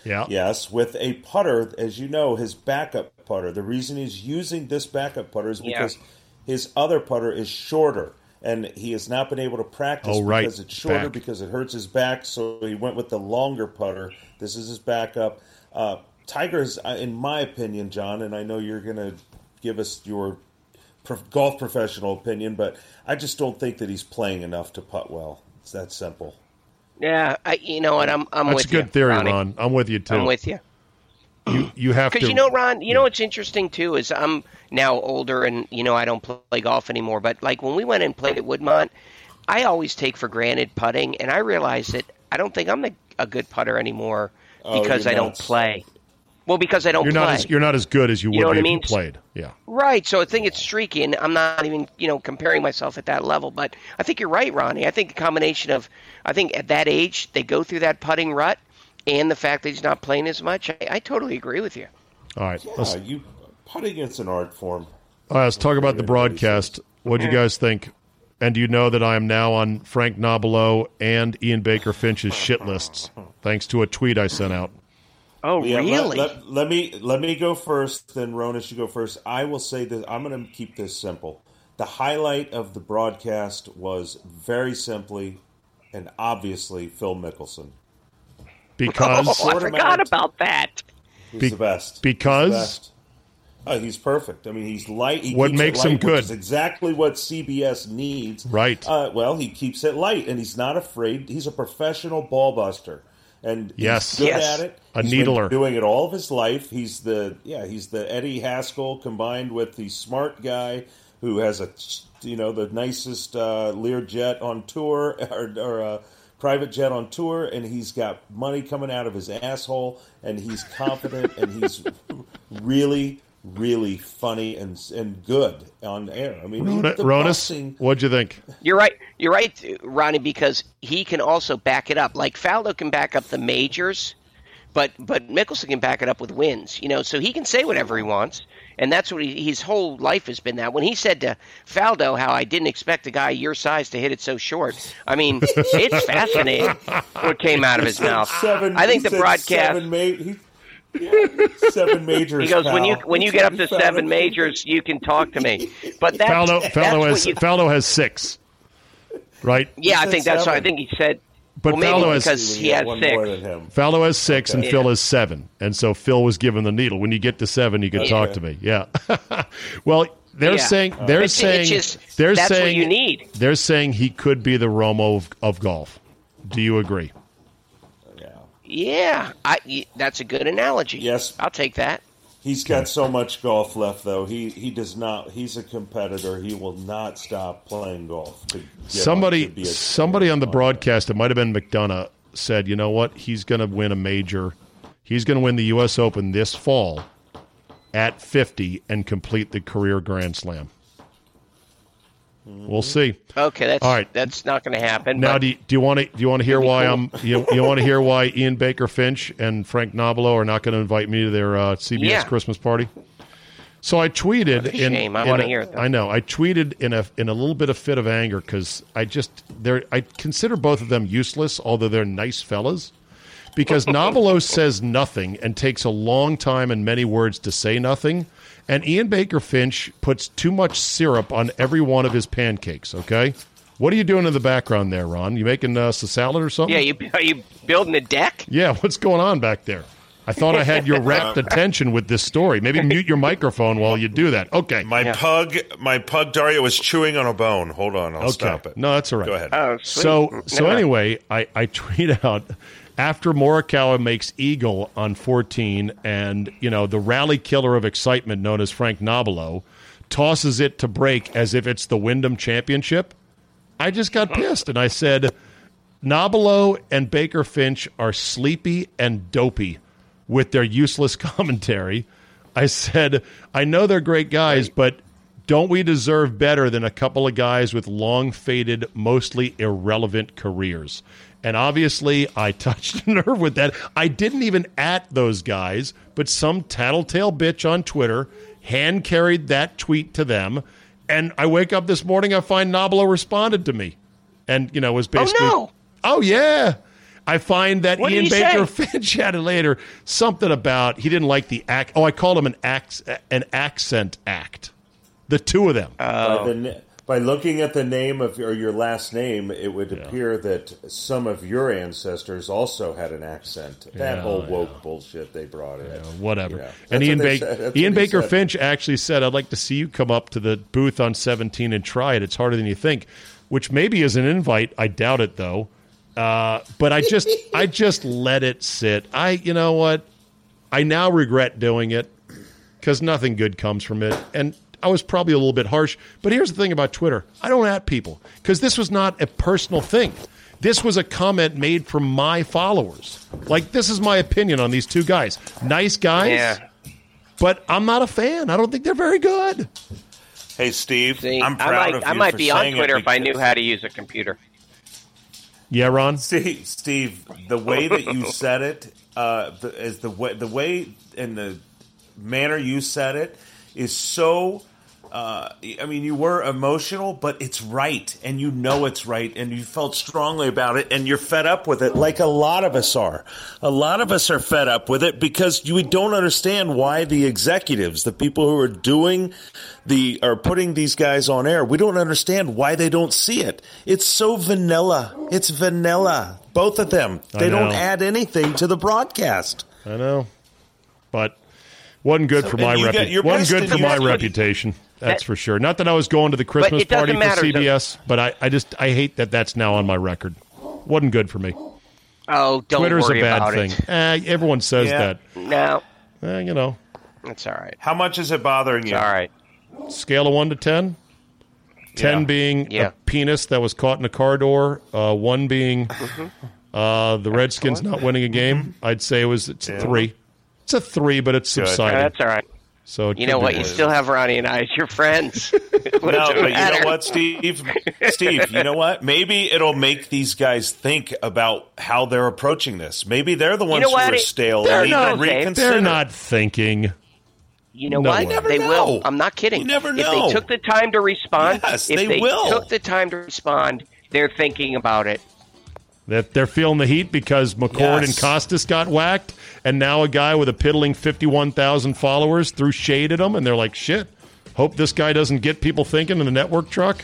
Yeah. Yes, with a putter, as you know, his backup putter. The reason he's using this backup putter is Yeah. because his other putter is shorter, and he has not been able to practice Oh, right. because it's shorter Back. because it hurts his back. So he went with the longer putter. This is his backup. Uh, Tiger is, uh, in my opinion, John, and I know you're going to give us your pro- golf professional opinion, but I just don't think that he's playing enough to putt well. It's that simple. Yeah, I, you know what? I'm, I'm That's with a good you, theory, Ronnie. Ron. I'm with you too. I'm with you. you you have to. Because you know, Ron, you know what's interesting too is I'm now older and you know I don't play golf anymore. But like when we went and played at Woodmont, I always take for granted putting, and I realize that I don't think I'm a, a good putter anymore Oh, because you're I don't play. Well, because I don't you're play. not as you're not as good as you would know what be I if mean? you played. Yeah. Right. So I think it's streaky, and I'm not even, you know, comparing myself at that level. But I think you're right, Ronnie. I think a combination of, I think at that age they go through that putting rut, and the fact that he's not playing as much. I, I totally agree with you. All right. Let's, Uh, you putting is an art form. all right, let's talk about the broadcast. What do you guys think? And do you know that I am now on Frank Nobilo and Ian Baker Finch's shit lists, thanks to a tweet I sent out? Oh, Yeah, let- really? Let, let me let me go first. Then Rona should go first. I will say that I'm going to keep this simple. The highlight of the broadcast was very simply and obviously Phil Mickelson. Because oh, I forgot about that. He's Be- the best. because? He's the best. Oh, he's perfect. I mean, he's light. He What keeps it makes him light, which good? is exactly what CBS needs. Right. Uh, well, he keeps it light, and he's not afraid. He's a professional ball buster, and Yes. he's good Yes. at it. A He's been needler. doing it all of his life. He's the yeah. He's the Eddie Haskell combined with the smart guy who has a you know the nicest uh, Learjet on tour or, or uh, private jet on tour, and he's got money coming out of his asshole, and he's confident, and he's really, really funny and and good on air. I mean, Rona, the Ronis, boxing- what'd you think? You're right. You're right, Ronnie, because he can also back it up. Like Faldo can back up the majors, but but Mickelson can back it up with wins. You know, so he can say whatever he wants, and that's what he, his whole life has been. That when he said to Faldo how I didn't expect a guy your size to hit it so short. I mean, it's fascinating what came out of his mouth. Seven, I think the broadcast. Seven, ma- he, yeah, seven majors. He goes when you when you get up to seven majors, you can talk to me. But that's, Faldo, that's Faldo has you, Faldo has six, right? yeah, I think that's. what I think he said. But well, maybe Faldo has- because he you has one six. more than him. Faldo has six and Okay. Phil has seven, and so Phil was given the needle. When you get to seven, you can Okay. talk to me. Yeah. well, they're Yeah. saying they're It's- saying it's just- they're that's what saying you need. They're saying he could be the Romo of, of golf. Do you agree? Yeah. Yeah, I, y- that's a good analogy. Yes. I'll take that. He's got so much golf left, though. He he does not. He's a competitor. He will not stop playing golf. to get somebody to be a- somebody on the broadcast, it might have been McDonough, said, "You know what? He's going to win a major. He's going to win the U.S. Open this fall at 50 and complete the career Grand Slam." We'll see. Okay, that's All right. that's not going to happen. Now, but do you, do you want to do you want to hear why cool. I'm you, you want to hear why Ian Baker Finch and Frank Nobilo are not going to invite me to their uh, CBS Yeah. Christmas party? So I tweeted in, shame. I wanna a- hear though. I know I tweeted in a in a little bit of fit of anger because I just they're I consider both of them useless, although they're nice fellas. Because Nobilo says nothing and takes a long time and many words to say nothing, and Ian Baker Finch puts too much syrup on every one of his pancakes. Okay, what are you doing in the background there, Ron? You making us a salad or something? yeah, you are you building a deck? Yeah, what's going on back there? I thought I had your rapt uh, attention with this story. Maybe mute your microphone while you do that. Okay. My pug, my pug Dario was chewing on a bone. Hold on, I'll okay. stop it. No, that's all right. Go ahead. Oh. So so No. anyway, I, I tweet out after Morikawa makes eagle on 14 and, you know, the rally killer of excitement known as Frank Nobilo tosses it to break as if it's the Wyndham Championship. I just got pissed and I said Nobilo and Baker Finch are sleepy and dopey with their useless commentary. I said, I know they're great guys, but don't we deserve better than a couple of guys with long faded, mostly irrelevant careers? And obviously, I touched a nerve with that. I didn't even at those guys, but some tattletale bitch on Twitter hand carried that tweet to them. And I wake up this morning, I find Nobilo responded to me and, you know, was basically. no. Oh, yeah. I find that What Ian Baker say? Finch had it later something about he didn't like the act. Oh, I called him an act, an accent act. The two of them. Uh, By, the, na- by looking at the name of or your last name, it would appear that some of your ancestors also had an accent. That Yeah, whole yeah. woke bullshit they brought in. whatever. Yeah. and Ian, what Ba- Ian Baker said. Finch actually said, "I'd like to see you come up to the booth on 17 and try it. It's harder than you think." Which maybe is an invite. I doubt it though. Uh, but I just, I just let it sit. I, you know what? I now regret doing it because nothing good comes from it. And I was probably a little bit harsh. But here's the thing about Twitter I don't at people because this was not a personal thing. This was a comment made from my followers. Like, this is my opinion on these two guys. Nice guys, yeah. but I'm not a fan. I don't think they're very good. Hey, Steve, See, I'm I proud might of you I might for be on Twitter if I knew how to use a computer. Yeah, Ron? Steve, Steve, the way that you said it uh, the, is the way the way and the manner you said it is so uh, I mean, you were emotional, but it's right, and you know it's right, and you felt strongly about it, and you're fed up with it, like a lot of us are. A lot of us are fed up with it because we don't understand why the executives, the people who are doing the, are putting these guys on air, we don't understand why they don't see it. It's so vanilla. It's vanilla. Both of them. They don't add anything to the broadcast. I know, but wasn't good So- for my you get repu- wasn't good for my best- reputation. That's That- for sure. Not that I was going to the Christmas party for matter, though. CBS, but I, I just I hate that that's now on my record. wasn't good for me. Oh, don't Twitter's a bad about thing. it. Eh, everyone says Yeah. that. No, Eh, you know, it's all right. How much is it bothering It's you? all right. scale of one to ten. Ten Yeah. being Yeah. a penis that was caught in a car door. Uh, one being Mm-hmm. uh, the Redskins not winning a game. I'd say it was it's a three. It's a three, but it's Good. subsiding. That's all right. so You know be what? You still have Ronnie and I as your friends. No, does it but you know what, Steve? Steve, you know what? Maybe it'll make these guys think about how they're approaching this. Maybe they're the ones know who are stale They're and need not- to reconsider. They're not thinking. You know No what? way. They know. will. I'm not kidding. You never If they took the time to respond, Yes, if they they will. took the time to respond, they're thinking about it. That they're feeling the heat because McCord and Kostis got whacked, and now a guy with a piddling fifty-one thousand followers threw shade at them, and they're like, "Shit, hope this guy doesn't get people thinking in the network truck."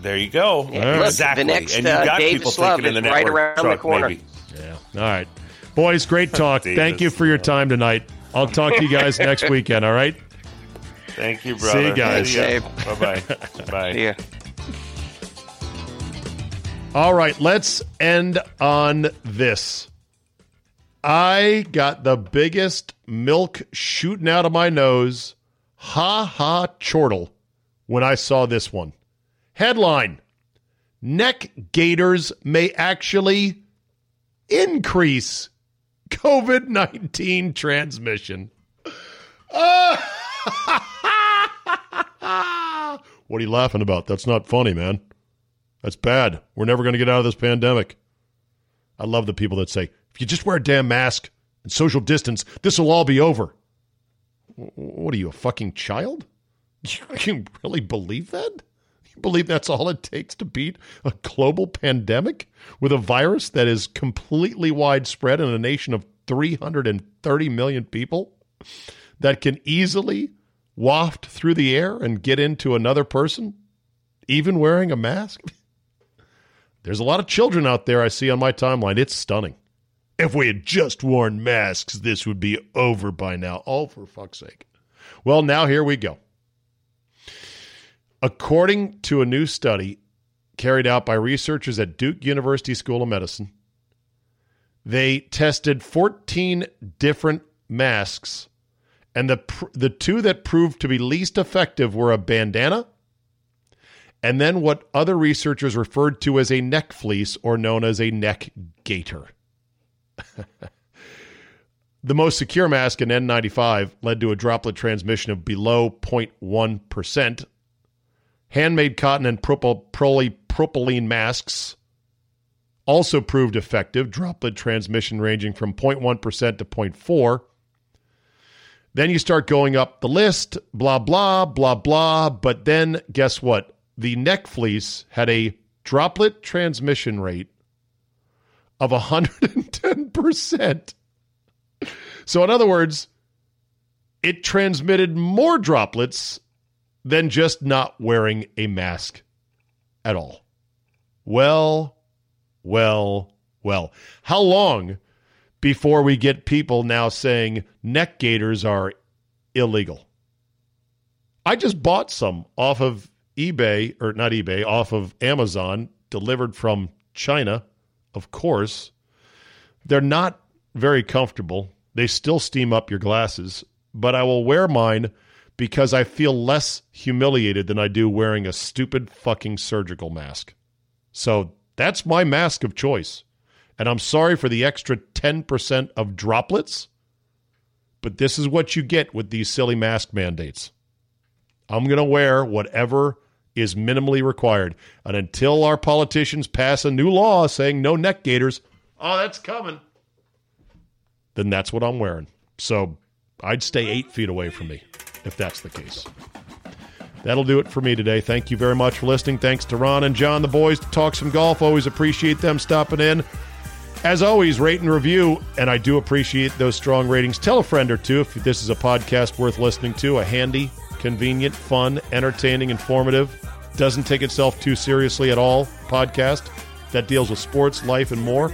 There you go. Yeah, look, exactly. the next, and you uh, got Davis people Love thinking in the is right network around the corner. maybe. Yeah. All right, boys, great talk. Thank you for your time tonight. I'll talk to you guys next weekend. All right. Thank you, bro. See you guys. Bye bye. Bye. Yeah. All right, let's end on this. I got the biggest milk shooting out of my nose, ha ha chortle, when I saw this one. Headline Neck gaiters may actually increase COVID 19 transmission. what are you laughing about? That's not funny, man. That's bad. We're never going to get out of this pandemic. I love the people that say, if you just wear a damn mask and social distance, this will all be over. What are you, a fucking child? You really believe that? You believe that's all it takes to beat a global pandemic with a virus that is completely widespread in a nation of 330 million people that can easily waft through the air and get into another person, even wearing a mask? There's a lot of children out there I see on my timeline. It's stunning. If we had just worn masks, this would be over by now. Oh, for fuck's sake. Well, now here we go. According to a new study carried out by researchers at Duke University School of Medicine, they tested 14 different masks, and the pr- the two that proved to be least effective were a bandana and then what other researchers referred to as a neck fleece or known as a neck gaiter. the most secure mask, in N95, led to a droplet transmission of below 0.1%. Handmade cotton and propyl- polypropylene masks also proved effective, droplet transmission ranging from 0.1% to 0.4. Then you start going up the list, blah, blah, blah, blah. But then guess what? The neck fleece had a droplet transmission rate of 110%. So, in other words, it transmitted more droplets than just not wearing a mask at all. Well, well, well. How long before we get people now saying neck gaiters are illegal? I just bought some off of eBay, or not eBay, off of Amazon, delivered from China, of course. They're not very comfortable. They still steam up your glasses, but I will wear mine because I feel less humiliated than I do wearing a stupid fucking surgical mask. So that's my mask of choice. And I'm sorry for the extra 10% of droplets, but this is what you get with these silly mask mandates. I'm going to wear whatever is minimally required. And until our politicians pass a new law saying no neck gaiters, oh, that's coming, then that's what I'm wearing. So I'd stay eight feet away from me. if that's the case. That'll do it for me today. Thank you very much for listening. Thanks to Ron and John, the boys, to talk some golf. Always appreciate them stopping in. As always, rate and review, and I do appreciate those strong ratings. Tell a friend or two if this is a podcast worth listening to, a handy, convenient, fun, entertaining, informative, doesn't take itself too seriously at all podcast that deals with sports, life, and more.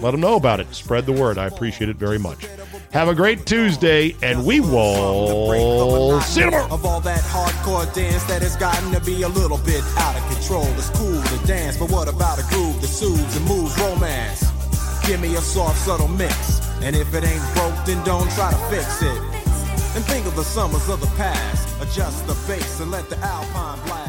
Let them know about it. Spread the word. I appreciate it very much. Have a great Tuesday, and we will see you tomorrow. Of all that hardcore dance that has gotten to be a little bit out of control. It's cool to dance, but what about a groove that soothes and moves romance? Give me a soft, subtle mix. And if it ain't broke, then don't try to fix it. And think of the summers of the past. Adjust the bass and let the alpine blast